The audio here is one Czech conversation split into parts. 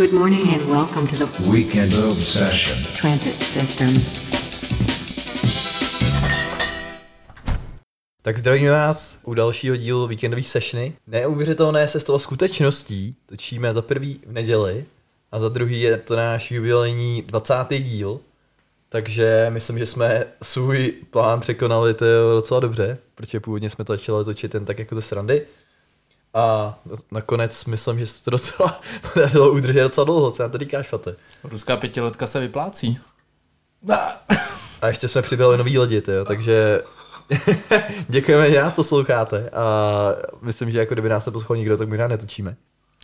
Good morning and welcome to the Weekend Obsession. transit system. Tak zdravíme vás u dalšího dílu víkendové sessiony. Neuvěřitelné se stalo skutečností. Točíme za prvý v neděli a za druhý je to náš jubilejní 20. díl. Takže myslím, že jsme svůj plán překonali to docela dobře, protože původně jsme to začali točit jen tak jako ze srandy. A nakonec myslím, že se to docela podařilo udržet docela dlouho, co na to říkáš, Fate? Ruská pětiletka se vyplácí. A ještě jsme přibrali nový lidi, tyjo, takže děkujeme, že nás posloucháte a myslím, že jako kdyby nás neposlouchal nikdo, tak možná netočíme.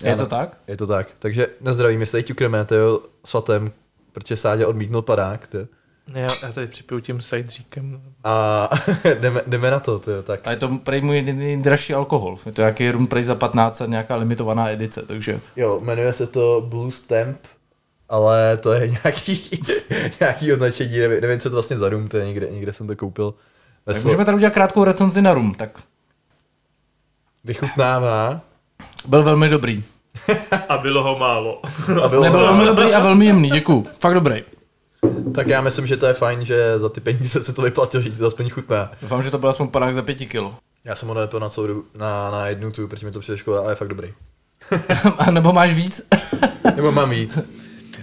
Je to tak? Je to tak. Takže nezdravím, my se teď ťukneme, tyjo, s Fatem, protože Sádě odmítnul padák, tyjo. Ne, já, já tady připiju tím sajdříkem. A jdeme, jdeme, na to, tyjo, tak. A je to prej můj nejdražší alkohol. Je to nějaký rum prej za 15 a nějaká limitovaná edice, takže Jo, jmenuje se to Blue Stamp, ale to je nějaký, nějaký označení, nevím, nevím, co to vlastně za rum, to je někde, někde jsem to koupil. Tak můžeme tady udělat krátkou recenzi na rum, tak Vychutnává. byl velmi dobrý. A bylo ho málo. A bylo Nebyl velmi dobrý a velmi jemný, děkuju. Fakt dobrý. Tak já myslím, že to je fajn, že za ty peníze se to vyplatilo, že ti to aspoň chutná. Doufám, že to byl aspoň panák za pěti kilo. Já jsem ho nevypil na celou na, na jednu tu, protože mi to přijde škoda, ale je fakt dobrý. a nebo máš víc? Nebo mám víc.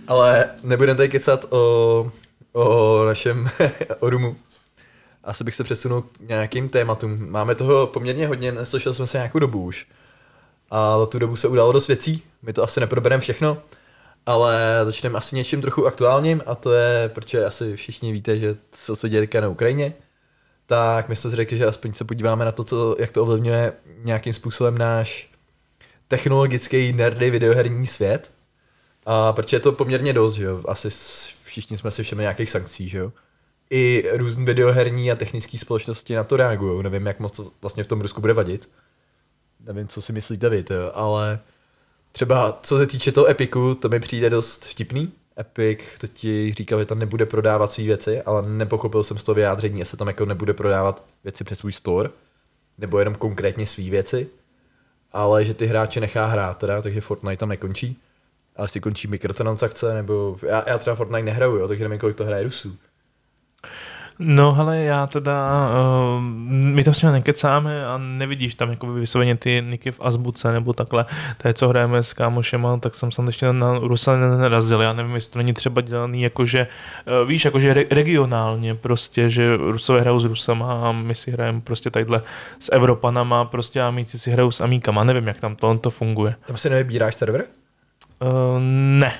Ale nebudeme tady kecat o, o našem o rumu. Asi bych se přesunul k nějakým tématům. Máme toho poměrně hodně, neslyšel jsme se nějakou dobu už. A za tu dobu se udalo dost věcí. My to asi neprobereme všechno, ale začneme asi něčím trochu aktuálním a to je, protože asi všichni víte, že co se děje na Ukrajině. Tak my jsme si řekli, že aspoň se podíváme na to, co, jak to ovlivňuje nějakým způsobem náš technologický nerdy videoherní svět. A protože je to poměrně dost, že jo, asi všichni jsme si všimli nějakých sankcí, že jo. I různé videoherní a technické společnosti na to reagují. Nevím, jak moc to vlastně v tom Rusku bude vadit. Nevím, co si myslíte vy, to, ale třeba co se týče toho Epiku, to mi přijde dost vtipný. Epic to ti říkal, že tam nebude prodávat své věci, ale nepochopil jsem z toho vyjádření, jestli tam jako nebude prodávat věci přes svůj store, nebo jenom konkrétně své věci, ale že ty hráče nechá hrát teda, takže Fortnite tam nekončí. Ale si končí mikrotransakce, nebo já, já třeba Fortnite nehraju, jo, takže nevím, kolik to hraje Rusů. No hele, já teda, uh, my tam s nimi nekecáme a nevidíš tam jako vysloveně ty niky v azbuce nebo takhle. To je, co hrajeme s kámošema, tak jsem sam ještě na Rusa nenarazil. Já nevím, jestli to není třeba dělaný jakože, uh, víš, jakože re- regionálně prostě, že Rusové hrajou s Rusama a my si hrajeme prostě tadyhle s Evropanama prostě a míci si hrajou s Amíkama. Nevím, jak tam to, to funguje. Tam si nevybíráš server? Uh, ne.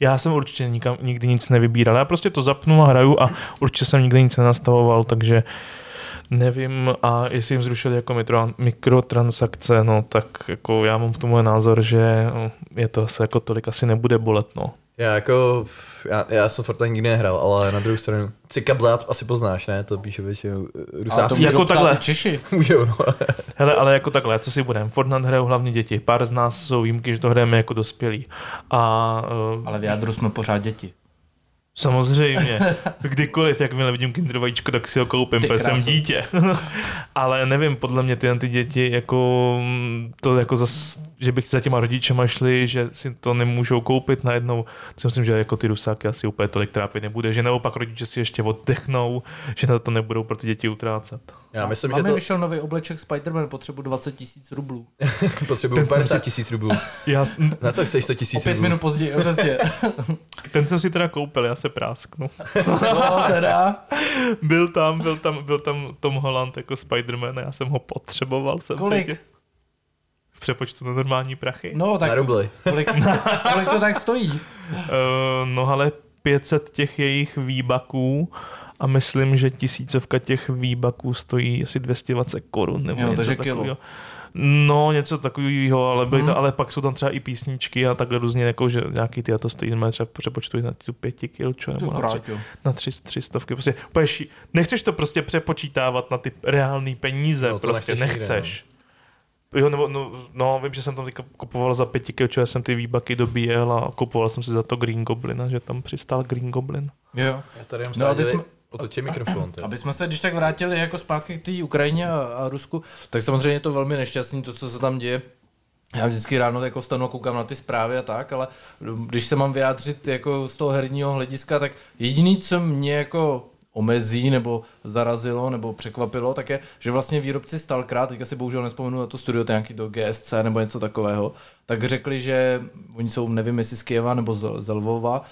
Já jsem určitě nikam, nikdy nic nevybíral. Já prostě to zapnu a hraju a určitě jsem nikdy nic nenastavoval, takže nevím a jestli jim zrušili jako mikro, mikrotransakce, no tak jako já mám v tomhle názor, že no, je to asi jako tolik asi nebude bolet, no. Já jako, já, já jsem Fortnite nikdy nehrál, ale na druhou stranu, Cika Blad asi poznáš, ne? To píše většinou eh, Ale to Rusáci. můžou jako psát takhle. Češi. Můžou, no. Hele, ale jako takhle, co si budeme, Fortnite hrajou hlavně děti, pár z nás jsou výjimky, že to hrajeme jako dospělí. A uh, Ale v jádru jsme pořád děti. Samozřejmě, kdykoliv, jakmile vidím kinder vajíčko, tak si ho koupím, protože jsem dítě. Ale nevím, podle mě ty, ty děti, jako to jako zas, že bych za těma rodičema šli, že si to nemůžou koupit najednou, si myslím, že jako ty rusáky asi úplně tolik trápit nebude, že naopak rodiče si ještě oddechnou, že na to nebudou pro ty děti utrácet. Já myslím, že Máme to vyšel nový obleček Spider-Man, potřebuji 20 tisíc rublů. jsem 50 si- tisíc rublů. Já, Na co chceš 100 O tisíc pět rublů? minut později, jo, přesně. ten jsem si teda koupil, já se prásknu. No, teda. Byl tam, byl tam, byl tam Tom Holland jako Spider-Man a já jsem ho potřeboval. Jsem Kolik? cítil. V přepočtu na normální prachy. No, tak Na rubly. kolik, kolik to tak stojí? Uh, no ale 500 těch jejich výbaků a myslím, že tisícovka těch výbaků stojí asi 220 korun nebo Jo, něco takže kilo. takového. No, něco takového, ale, byly Mhm. to, ale pak jsou tam třeba i písničky a takhle různě, jako, že nějaký ty a to stojí třeba přepočtují na tu pěti kil, čo, nebo na, tři, na tři, tři stovky. Prostě, úplně ší- nechceš to prostě přepočítávat na ty reální peníze, No, no, prostě nechceš nechceš. Jo, nebo, no, no, vím, že jsem tam teďka kupoval za pěti kil, já jsem ty výbaky dobíjel a kupoval jsem si za to Green Goblina, že tam přistál Green Goblin. Jo. Já tady jenom No, no, jsme- otočím mikrofon. ty. Aby jsme se když tak vrátili jako zpátky k té Ukrajině a, a Rusku, tak samozřejmě je to velmi nešťastný, to, co se tam děje. já vždycky ráno jako stanu a koukám na ty zprávy a tak, ale když se mám vyjádřit jako z toho herního hlediska, tak jediný, co mě jako omezí nebo zarazilo nebo překvapilo, tak je, že vlastně výrobci Stalkera, teďka si bohužel nespomenu na to studio, to nějaký do GSC nebo něco takového, tak řekli, že oni jsou, nevím jestli z Kieva nebo z, z Lvova,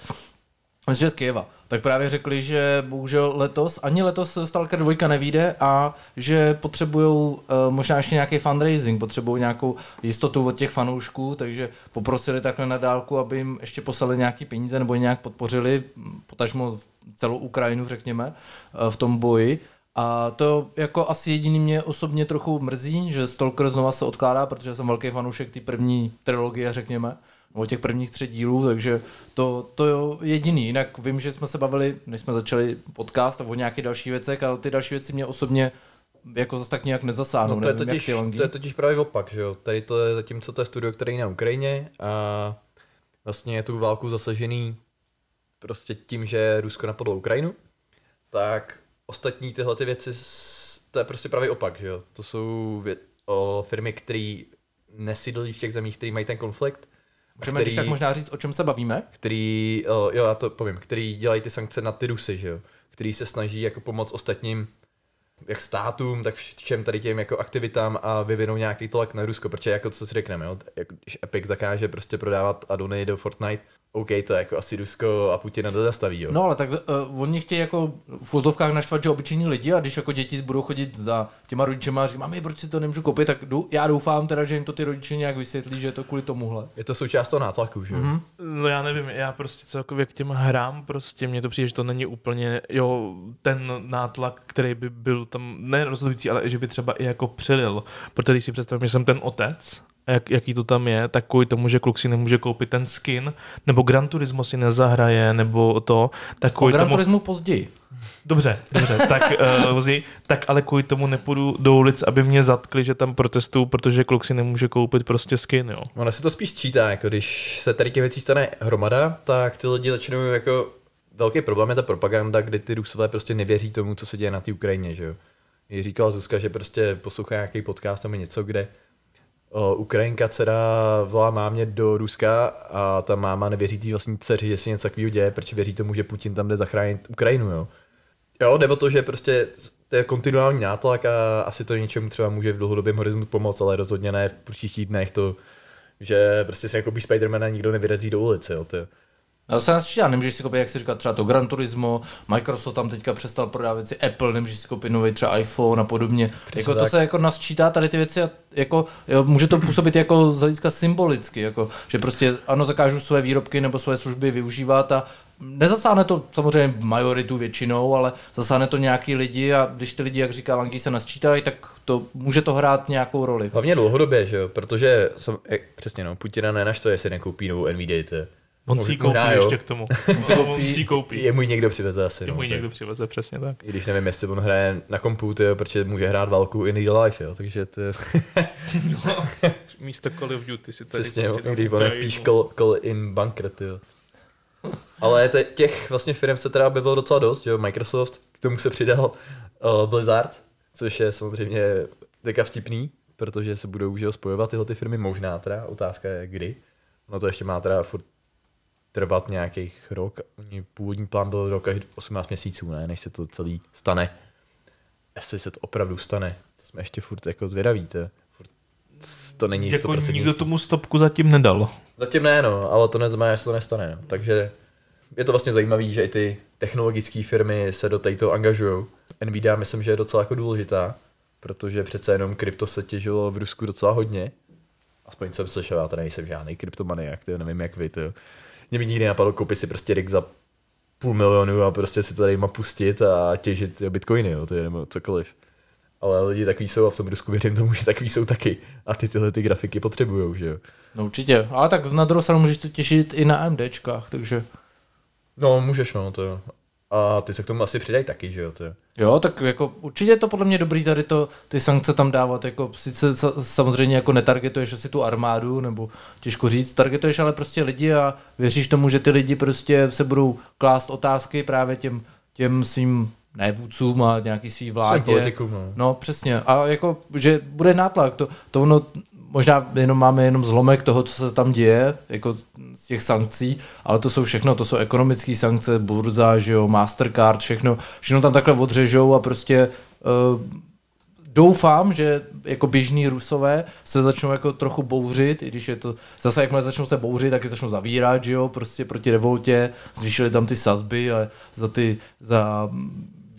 z Kyjeva. Tak právě řekli, že bohužel letos, ani letos Stalker 2 nevíde a že potřebují uh, možná ještě nějaký fundraising, potřebují nějakou jistotu od těch fanoušků, takže poprosili takhle na dálku, aby jim ještě poslali nějaký peníze nebo nějak podpořili, potažmo celou Ukrajinu, řekněme, uh, v tom boji. A to jako asi jediný mě osobně trochu mrzí, že Stalker znova se odkládá, protože jsem velký fanoušek té první trilogie, řekněme o těch prvních třech dílů, takže to, to je jediný. Jinak vím, že jsme se bavili, než jsme začali podcast, o nějakých dalších věcech, ale ty další věci mě osobně jako zase tak nějak nezasáhnou. No to, je nevím, totiž, jak ty to je totiž právě opak, že jo. Tady to je zatímco to je studio, který je na Ukrajině a vlastně je tu válku zasažený prostě tím, že Rusko napadlo Ukrajinu, tak ostatní tyhle ty věci, to je prostě právě opak, že jo. To jsou vě- o firmy, které nesídlí v těch zemích, které mají ten konflikt, Můžeme když tak možná říct, o čem se bavíme? který, o, jo, já to povím, který dělají ty sankce na ty Rusy, že jo, který se snaží jako pomoct ostatním, jak státům, tak všem tady těm jako aktivitám a vyvinou nějaký tlak na Rusko, protože jako co si řekneme, jo, jak, když Epic zakáže prostě prodávat adony do Fortnite, OK, to je jako asi Rusko a Putina to zastaví, jo. No ale tak uh, oni chtějí jako v vozovkách naštvat, že obyčejní lidi a když jako děti budou chodit za těma rodičema a říct, mami, proč si to nemůžu koupit, tak jdu, já doufám teda, že jim to ty rodiče nějak vysvětlí, že je to kvůli tomuhle. Je to součást toho nátlaku, že jo. Mm-hmm. No já nevím, já prostě celkově k těm hrám prostě mně to přijde, že to není úplně, jo, ten nátlak, který by byl tam, ne rozhodující, ale že by třeba i jako přelil, protože když si představím, že jsem ten otec, jak, jaký to tam je, tak kvůli tomu, že kluk si nemůže koupit ten skin, nebo Gran Turismo si nezahraje, nebo to, tak O kvůli Gran tomu... Turismo později. Dobře, dobře, tak, uh, tak ale kvůli tomu nepůjdu do ulic, aby mě zatkli, že tam protestuju, protože kluk si nemůže koupit prostě skin, jo. Ono se to spíš čítá, jako když se tady těch věcí stane hromada, tak ty lidi začnou jako velký problém je ta propaganda, kdy ty Rusové prostě nevěří tomu, co se děje na té Ukrajině, že jo. I říkala Zuzka, že prostě poslouchá nějaký podcast nebo něco, kde Ukrajinka dcera volá mámě do Ruska a ta máma nevěří té vlastní dceři, že se něco takového děje, protože věří tomu, že Putin tam jde zachránit Ukrajinu, jo. Jo, jde o to, že prostě to je kontinuální nátlak a asi to něčemu třeba může v dlouhodobém horizontu pomoct, ale rozhodně ne v příštích dnech to, že prostě se jako by Spidermana nikdo nevyrazí do ulice, jo, to je. Já se nás čítá, nemůžeš si koupit, jak si říká, třeba to Gran Turismo, Microsoft tam teďka přestal prodávat věci, Apple, nemůžeš si koupit nový třeba iPhone a podobně. jako to tak. se jako nás čítá tady ty věci a jako, jo, může to působit jako z hlediska symbolicky, jako, že prostě ano, zakážu své výrobky nebo své služby využívat a nezasáhne to samozřejmě majoritu většinou, ale zasáhne to nějaký lidi a když ty lidi, jak říká Lanky, se nasčítají, tak to může to hrát nějakou roli. Hlavně dlouhodobě, že jo, protože jsem, jak, přesně no, Putina nenaštve, jestli nekoupí novou Nvidia, to je. On si ji koupí jo. ještě k tomu. On si ji koupí. Je můj někdo přiveze asi, Je no, mu je- někdo přiveze, přesně tak. I když nevím, jestli on hraje na komputu, protože může hrát válku in real life, jo, takže to je Místo Call of Duty si tady přesně, prostě když on je spíš call, call in bankret, jo. Ale těch vlastně firm se teda objevilo docela dost, jo, Microsoft, k tomu se přidal uh, Blizzard, což je samozřejmě teďka vtipný, protože se budou jo, spojovat tyhle ty firmy možná teda, otázka je kdy. No to ještě má teda furt trvat nějakých rok, Oni- původní plán byl rok až 18 měsíců, ne, než se to celý stane. Jestli se to opravdu stane, to jsme ještě furt jako zvědaví, to, furt, to není Jako 100% nikdo jistý. tomu stopku zatím nedal. Zatím ne, no, ale to neznamená, že se to nestane. No. Takže je to vlastně zajímavé, že i ty technologické firmy se do této angažují. Nvidia myslím, že je docela jako důležitá, protože přece jenom krypto se těžilo v Rusku docela hodně. Aspoň jsem slyšel, já to nejsem žádný kryptomaniak, to nevím jak vy, to. Mě by nikdy napadlo koupit si prostě rig za půl milionu a prostě si to tady má pustit a těžit bitcoiny, jo, to je nebo cokoliv. Ale lidi takový jsou a v tom Rusku věřím tomu, že takový jsou taky. A ty tyhle ty grafiky potřebujou, že jo. No určitě, ale tak na druhou stranu můžeš to těšit i na AMDčkách, takže No, můžeš, no, to jo. A ty se k tomu asi přidají taky, že jo, to je. Jo, tak jako určitě je to podle mě dobrý tady to, ty sankce tam dávat, jako sice sa- samozřejmě jako netargetuješ asi tu armádu, nebo těžko říct, targetuješ ale prostě lidi a věříš tomu, že ty lidi prostě se budou klást otázky právě těm, těm svým ne vůdcům a nějaký svý vládě. politikům, no. No přesně. A jako, že bude nátlak. To, to ono, možná jenom máme jenom zlomek toho, co se tam děje, jako z těch sankcí, ale to jsou všechno, to jsou ekonomické sankce, burza, že jo, Mastercard, všechno, všechno tam takhle odřežou a prostě uh, doufám, že jako běžní rusové se začnou jako trochu bouřit, i když je to, zase jakmile začnou se bouřit, tak je začnou zavírat, že jo, prostě proti revoltě, zvýšili tam ty sazby a za ty, za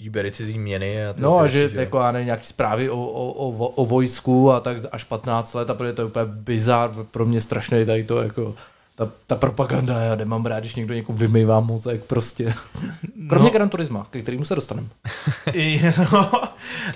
Výběry cizí měny a ty No a že jo. jako já nevím, nějaký zprávy o, o, o, o, vojsku a tak až 15 let a protože to je úplně bizár, pro mě strašně tady to jako ta, ta propaganda, já nemám rád, když někdo někomu vymývá mozek prostě. Kromě no. Gran Turisma, ke kterému se dostaneme. I, no,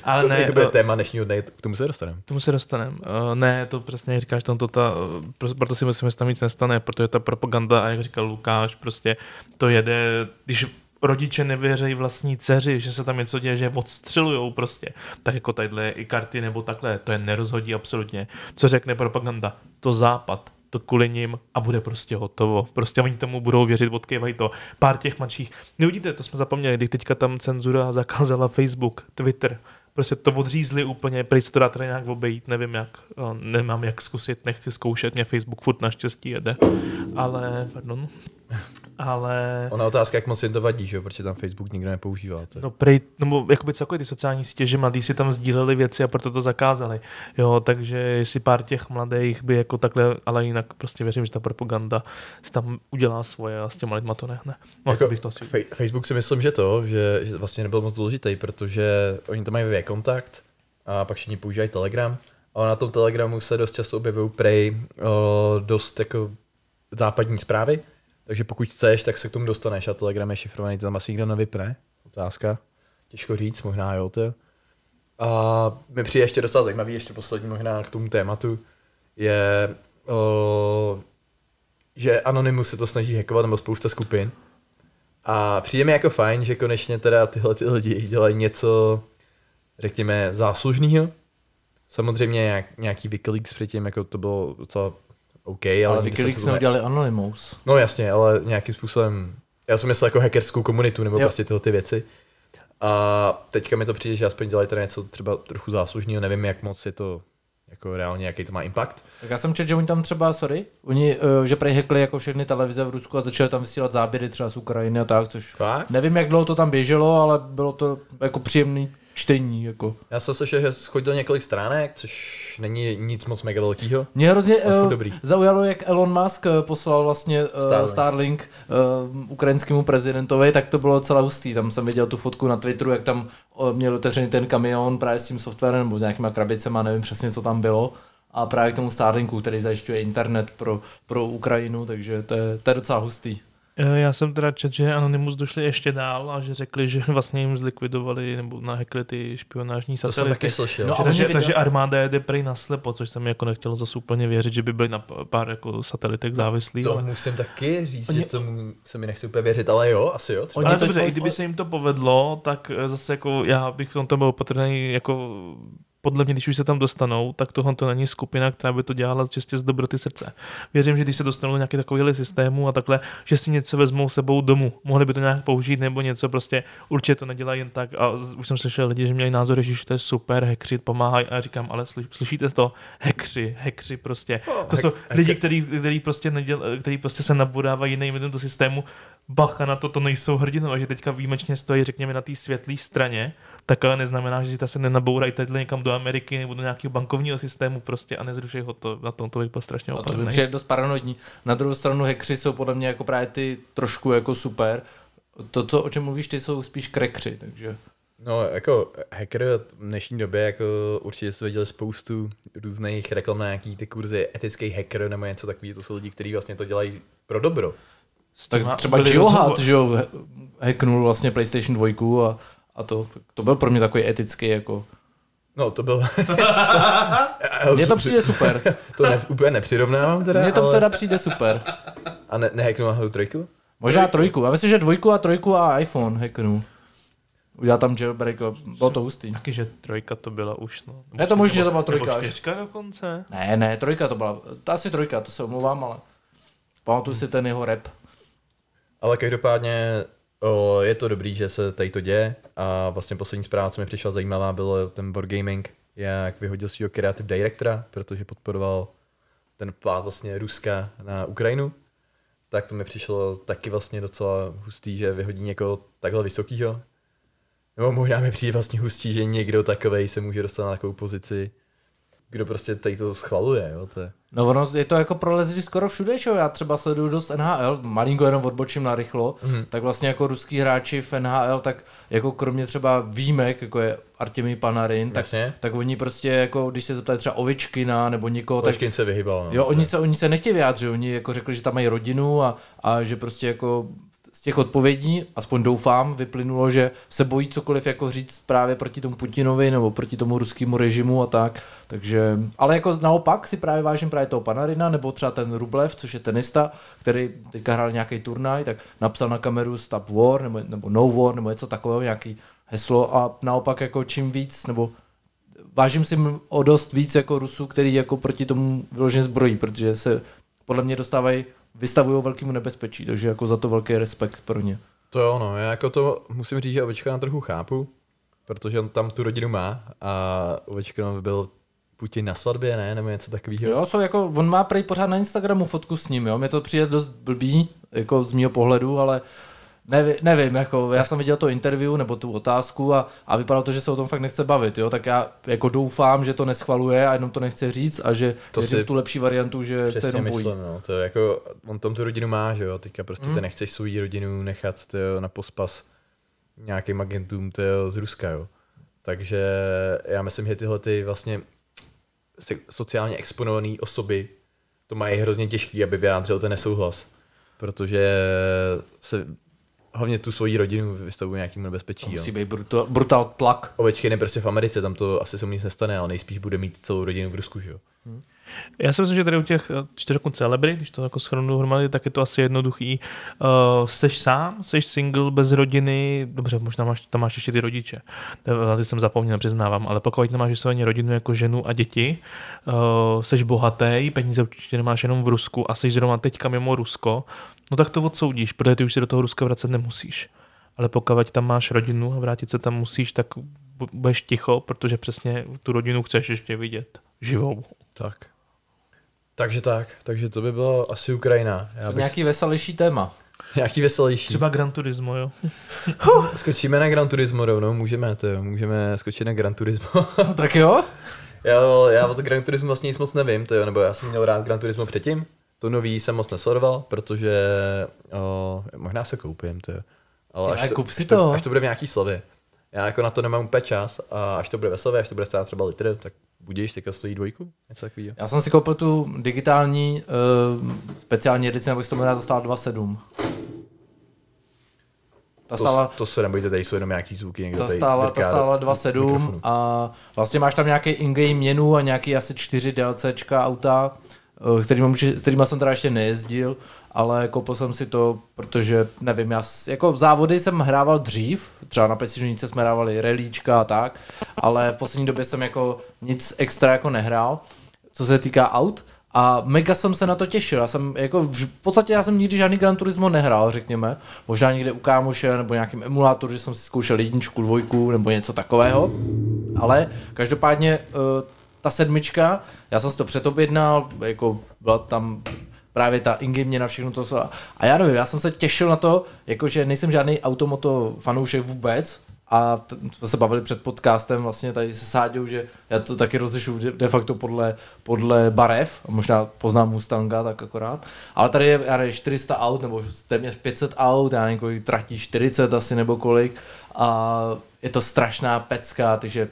ale To, ne, to bude no, téma dnešního dne, k tomu se dostaneme. K tomu se dostaneme. Uh, ne, to přesně jak říkáš, tam to ta, pro- proto si myslím, že se tam nic nestane, protože ta propaganda, a jak říkal Lukáš, prostě to jede, když rodiče nevěří vlastní dceři, že se tam něco děje, že odstřelujou prostě, tak jako tadyhle i karty nebo takhle, to je nerozhodí absolutně. Co řekne propaganda? To západ, to kvůli ním a bude prostě hotovo. Prostě oni tomu budou věřit, odkývají to. Pár těch mladších. Nevidíte, to jsme zapomněli, když teďka tam cenzura zakázala Facebook, Twitter, prostě to odřízli úplně, pryč to dá nějak obejít, nevím jak, a nemám jak zkusit, nechci zkoušet, mě Facebook furt naštěstí jede, ale, pardon, ale... Ona otázka, jak moc jim to vadí, že protože tam Facebook nikdo nepoužívá. To... No prej, nebo jakoby celkově ty sociální sítě, že mladí si tam sdíleli věci a proto to zakázali. Jo, takže jestli pár těch mladých by jako takhle, ale jinak prostě věřím, že ta propaganda si tam udělá svoje a s těma lidma to nehne. No, jako, bych to asi... Facebook si myslím, že to, že, že vlastně nebyl moc důležitý, protože oni tam mají kontakt a pak všichni používají Telegram. Ale na tom Telegramu se dost často objevují prej o, dost jako západní zprávy, takže pokud chceš, tak se k tomu dostaneš a Telegram je šifrovaný, to tam asi nikdo nevypne. Otázka. Těžko říct, možná jo to. A mi přijde ještě docela zajímavý, ještě poslední možná k tomu tématu, je, o, že Anonymous se to snaží hackovat nebo spousta skupin. A přijde mi jako fajn, že konečně teda tyhle ty lidi dělají něco, řekněme, záslužného. Samozřejmě nějak, nějaký Wikileaks předtím, jako to bylo docela OK, ale, Ale Wikileaks to ne- neudělali Anonymous. No jasně, ale nějakým způsobem, já jsem myslel jako hackerskou komunitu nebo Jo. prostě tyhle ty věci. A teďka mi to přijde, že aspoň dělají teda něco třeba trochu záslužného, nevím, jak moc je to jako reálně, jaký to má impact. Tak já jsem četl, že oni tam třeba, sorry, oni, uh, že prej hackli jako všechny televize v Rusku a začali tam vysílat záběry třeba z Ukrajiny a tak, což Fakt? nevím, jak dlouho to tam běželo, ale bylo to jako příjemný čtení, jako. Já jsem slyšel, že schodil několik stránek, což není nic moc mega velkého. Mě hrozně uh, dobrý. zaujalo, jak Elon Musk eh, poslal vlastně uh, Starlink, Starlink. Uh, ukrajinskému prezidentovi, tak to bylo docela hustý. Tam jsem viděl tu fotku na Twitteru, jak tam uh, měl otevřený ten kamion právě s tím softwarem nebo s nějakýma krabicema, nevím přesně, co tam bylo. A právě k tomu Starlinku, který zajišťuje internet pro, pro Ukrajinu, takže to je, to je docela hustý. Eh, Já jsem teda četl, že Anonymous došli ještě dál a že řekli, že vlastně jim zlikvidovali nebo nahackli ty špionážní To jsem satelity. taky slyšel. No No, takže, takže armáda jede prej naslepo, což jsem jako nechtěl zase úplně věřit, že by byli na pár jako satelitek závislí. to ale... musím taky říct, Oni- že tomu se mi nechci úplně věřit, ale jo, asi jo. Třeba. Oni Ale to- dobře, i kdyby se jim to povedlo, tak eh, zase jako já bych v tomto byl opatrný jako podle mě, když už se tam dostanou, tak tohle to není skupina, která by to dělala čistě z dobroty srdce. Věřím, že když se dostanou do nějaký takovýhle systému a takhle, že si něco vezmou sebou domů, mohli by to nějak použít nebo něco, prostě určitě to nedělají jen tak. A už jsem slyšel lidi, že měli názor, že to je super, hekři pomáhají. A já říkám, ale slyš, slyšíte to? Hekři, hekři prostě. To jsou hek- lidi, kteří který prostě, neděl, který prostě se nabodávají jiným lidem do systému. Bacha na to, to nejsou hrdinové, že teďka výjimečně stojí, řekněme, na té světlé straně, tak ale neznamená, že si ta se nenabourají tady někam do Ameriky nebo do nějakého bankovního systému prostě a nezruší ho to. Na tom to bych byl strašně No, to by opatrný. přijde dost paranoidní. Na druhou stranu hackři jsou podle mě jako právě ty trošku jako super. To, co, o čem mluvíš, ty jsou spíš krekři, takže... No, jako hacker v dnešní době, jako určitě jste viděli spoustu různých reklam na nějaký ty kurzy etický hacker nebo něco takového, to jsou lidi, kteří vlastně to dělají pro dobro. Tak třeba Geohat, rozhovor- že jo, hacknul vlastně PlayStation 2 a, a to, to byl pro mě takový etický jako... No, to byl... Mně to přijde super. to ne, úplně nepřirovnávám teda, Mně to ale... teda přijde super. A ne, nehacknul náhodou trojku? Možná trojku. Já myslím, že dvojku a trojku a iPhone hacknul. Udělal tam jailbreak a bylo to hustý. Taky, že trojka to byla už, no. Je to možný, že to byla Nebo trojka až. čtyřka dokonce. Ne, ne, trojka to byla. To asi trojka, to se omlouvám, ale pamatuju si ten jeho rap. Ale každopádně o, je to dobrý, že se tady to děje. A vlastně poslední zpráva, co mi přišla zajímavá, bylo ten Wargaming. Jak vyhodil svého creative directora, protože podporoval ten plát vlastně Ruska na Ukrajinu, tak to mi přišlo taky vlastně docela hustý, že vyhodí někoho takhle vysokýho. Nebo možná mi přijde vlastně hustý, že někdo takovej se může dostat na takovou pozici, kdo prostě tady to schvaluje, jo, to je. No ono je to jako prolezli skoro všude, čo? Já třeba sleduju dost NHL, malinko jenom odbočím na rychlo, mm. tak vlastně jako ruský hráči v NHL, tak jako kromě třeba výjimek, jako je Artemi Panarin, tak, Jasně. tak oni prostě jako, když se zeptají třeba Ovičkina nebo někoho, tak Leškin se vyhýbal, no. Jo, oni se, oni se nechtějí vyjádřit, oni jako řekli, že tam mají rodinu a, a že prostě jako z těch odpovědí, aspoň doufám, vyplynulo, že se bojí cokoliv jako říct právě proti tomu Putinovi nebo proti tomu ruskému režimu a tak. Takže, ale jako naopak si právě vážím právě toho Panarina nebo třeba ten Rublev, což je tenista, který teďka hrál nějaký turnaj, tak napsal na kameru Stop War nebo, nebo No War nebo něco takového, nějaký heslo a naopak jako čím víc nebo vážím si o dost víc jako Rusů, který jako proti tomu vyloženě zbrojí, protože se podle mě dostávají, vystavují velkému nebezpečí, takže jako za to velký respekt pro ně. To jo, no, já jako to musím říct, že Ovečka na trochu chápu, protože on tam tu rodinu má a Ovečka byl Putin na svatbě, ne, nebo něco takového. Jo, jsou jako, on má prej pořád na Instagramu fotku s ním, jo, mě to přijde dost blbý, jako z mýho pohledu, ale nevím, nevím, jako já jsem viděl to interview nebo tu otázku a, a vypadalo to, že se o tom fakt nechce bavit, jo, tak já jako doufám, že to neschvaluje a jenom to nechce říct a že To to si v tu lepší variantu, že se jenom bojí. myslím, no. To je jako, on tam tu rodinu má, že jo, teďka prostě Hmm. ty nechceš svou rodinu nechat tyjo, na pospas nějakým agentům tyjo, z Ruska, jo. Takže já myslím, že tyhle ty vlastně sociálně exponované osoby to mají hrozně těžký, aby vyjádřil ten nesouhlas. Protože se hlavně tu svoji rodinu vystavují nějakému nebezpečí. Jo. Musí být brutal, brutal tlak. Ovečkin je prostě v Americe, tam to asi se mu nic nestane, ale nejspíš bude mít celou rodinu v Rusku, že jo. Já si myslím, že tady u těch eh, čtyř celebrit, když to jako schronu dohromady, tak je to asi jednoduchý. Uh, seš sám, seš single, bez rodiny, dobře, možná máš, tam máš ještě ty rodiče. Na ty jsem zapomněl, přiznávám, ale pokud nemáš vysloveně rodinu jako ženu a děti, uh, seš bohatý, peníze určitě nemáš jenom v Rusku a seš zrovna teďka mimo Rusko, no tak to odsoudíš, protože ty už se do toho Ruska vracet nemusíš. Ale pokud tam máš rodinu a vrátit se tam musíš, tak bu- budeš ticho, protože přesně tu rodinu chceš ještě vidět živou. Tak. Takže tak, takže to by bylo asi Ukrajina. Já bych Nějaký veselější téma. Nějaký veselější. Třeba Gran Turismo, jo. Skočíme na Gran Turismo rovnou, můžeme to, jo, můžeme skočit na Gran Turismo. No, tak jo? já, já o to Gran Turismo vlastně nic moc nevím, to jo, nebo já jsem měl rád Gran Turismo předtím, to nový jsem moc nesledoval, protože o, možná se koupím, to jo. Ale Ty, až to, kup si až to, to. až to bude v nějaký slově. Já jako na to nemám úplně čas a až to bude ve slově, až to bude stát třeba litr, tak budíš, teďka stojí dvojku, něco takového. Já jsem si koupil tu digitální uh, speciální edici, nebo to to stála 2,7. Ta To, stála, to se nebojte, tady jsou jenom nějaký zvuky, někdo ta stála, ta stála do 2,7 mikrofonu. a vlastně máš tam nějaký in-game měnu a nějaký asi 4 DLCčka auta, s kterýma, s kterýma jsem teda ještě nejezdil, ale koupil jsem si to, protože nevím, já jako závody jsem hrával dřív, třeba na PlayStation jsme hrávali relíčka a tak, ale v poslední době jsem jako nic extra jako nehrál, co se týká aut. A mega jsem se na to těšil. Já jsem jako v podstatě já jsem nikdy žádný Gran Turismo nehrál, řekněme. Možná někde u kámoše nebo nějakým emulátoru, že jsem si zkoušel jedničku, dvojku nebo něco takového. Ale každopádně eh, ta sedmička, já jsem si to předobjednal, jako byla tam právě ta in měna, všechno to. co- A já nevím, já jsem se těšil na to, jakože nejsem žádný automoto fanoušek vůbec, a jsme se bavili před podcastem vlastně tady se Sáďou, že já to taky rozlišu de, de facto podle, podle barev, a možná poznám Mustanga tak akorát, ale tady je já nevím, 400 aut nebo téměř 500 aut, já nevím kolik tratí 40 asi nebo kolik. A je to strašná pecka, takže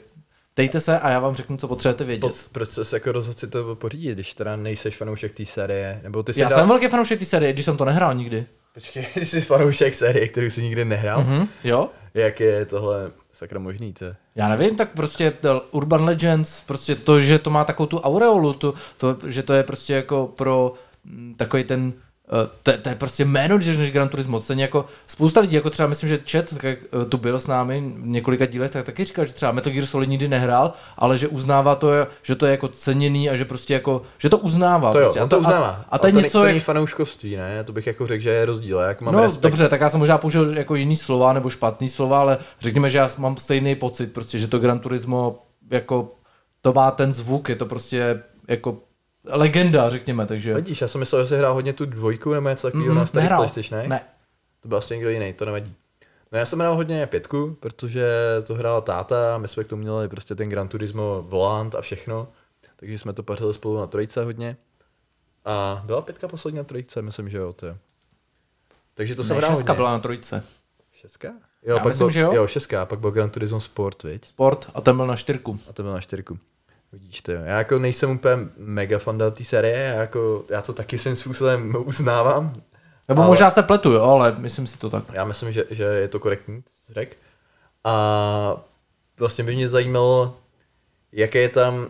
dejte se a já vám řeknu, co potřebujete vědět. Proč, proč jsi se jako rozhodl si to pořídit, když teda nejseš fanoušek té série? Nebo ty jsi Já dal... jsem velký fanoušek té série, když jsem to nehrál nikdy. Počkej, ty jsi fanoušek série, kterou jsi nikdy nehrál? Mm-hmm. Hm? Jo? Jak je tohle sakra možný, to? Já nevím, tak prostě Urban Legends, prostě to, že to má takovou tu aureolu, to, to, že to je prostě jako pro takový ten to, to, je prostě jméno, když řekneš Gran Turismo. Stejně jako spousta lidí, jako třeba myslím, že Chat, tak jak eh, tu byl s námi v několika dílech, tak taky říkal, že třeba Metal Gear Solid nikdy nehrál, ale že uznává to, že to je jako ceněný a že prostě jako, že to uznává. To jo, prostě. on to uznává. A, a to je něco, to jak, fanouškovství, ne? To bych jako řekl, že je rozdíl. Jak mám no respekt. dobře, tak já jsem možná použil jako jiný slova nebo špatný slova, ale řekněme, že já mám stejný pocit, prostě, že to Gran Turismo jako to má ten zvuk, je to prostě jako legenda, řekněme, takže... Vidíš, já jsem myslel, že jsi hrál hodně tu dvojku nebo něco takového Mhm, na starých. PlayStation, ne? Ne, To byl asi někdo jiný, to nevadí. No já jsem hrál hodně pětku, protože to hrál táta, my jsme k tomu měli prostě ten Gran Turismo volant a všechno, takže jsme to pařili spolu na trojce hodně. A byla pětka poslední na trojce, myslím, že jo, to je. Takže to jsem ne, hrál šestka hodně. byla na trojce. Šestka? Jo, Já pak myslím, byl, že jo. Jo, šestka, a pak byl Gran Turismo Sport, viď? Sport a ten byl na čtyřku. A to byl na čtyřku. Vidíš to. Já jako nejsem úplně mega fan té série, já, jako, já to taky svým způsobem uznávám. Nebo Ale- možná se pletu, jo, ale myslím si to tak. Já myslím, že, že je to korektní, řekl. A vlastně by mě zajímalo, jaký je tam uh,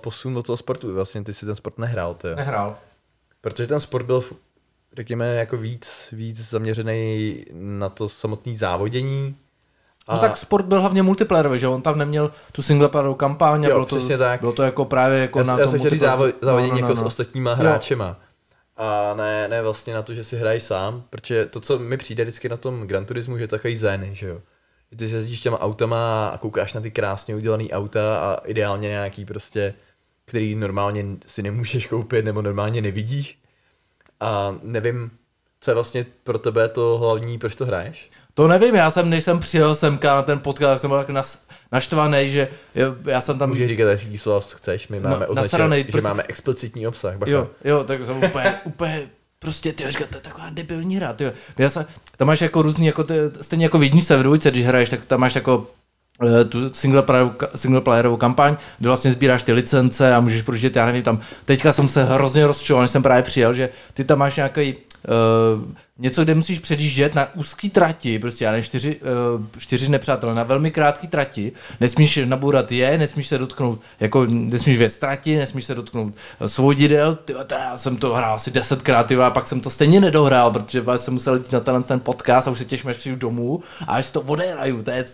posun do toho sportu. Vlastně ty si ten sport nehrál, jo. Nehrál. Protože ten sport byl, řekněme, jako víc, víc zaměřený na to samotné závodění. No tak sport byl hlavně multiplayerový, že on tam neměl tu singleplayerovou kampaň a Jo, bylo to, tak. bylo to jako právě jako já, na já tom jsem chtěl říct multiplayer- závo- závodění no, no, jako no, s no. ostatníma hráčema. A ne, ne vlastně na to, že si hraješ sám, protože to, co mi přijde vždycky na tom Gran Turismu, že je takový zen, že jo. Ty se jezdíš těma autama a koukáš na ty krásně udělané auta a ideálně nějaký prostě, který normálně si nemůžeš koupit nebo normálně nevidíš. A nevím, co je vlastně pro tebe to hlavní, proč to hraješ? To nevím, já jsem, než jsem přijel semka na ten podcast, jsem byl tak nas, naštvaný, že jo, já jsem tam... Můžeš říkat, jaký slova chceš, my No, máme označeno, nasranej, že prostě- máme explicitní obsah. Bacha. Jo, jo, tak jsem úplně, úplně, prostě, ty říkat, to je taková debilní hra, ty Já se, tam máš jako různý, jako ty, stejně jako v jedničce, v dvojce, když hraješ, tak tam máš jako eh, tu singleplayerovou, singleplayerovou kampaň, kde vlastně sbíráš ty licence a můžeš prožít, já nevím, tam, teďka jsem se hrozně rozčoval, než jsem právě přijel, že ty tam máš nějaký Uh, něco, kde musíš předjíždět na úzký trati, prostě já nevím, čtyři, uh, čtyři nepřátelé na velmi krátké trati, nesmíš nabourat je, nesmíš se dotknout, jako nesmíš věc trati, nesmíš se dotknout eh, svodidel, ty já jsem to hrál asi desetkrát, ty a pak jsem to stejně nedohrál, protože jsem musel jít na tenhle ten podcast a už se těším, až přijdu domů a až to odehraju, to je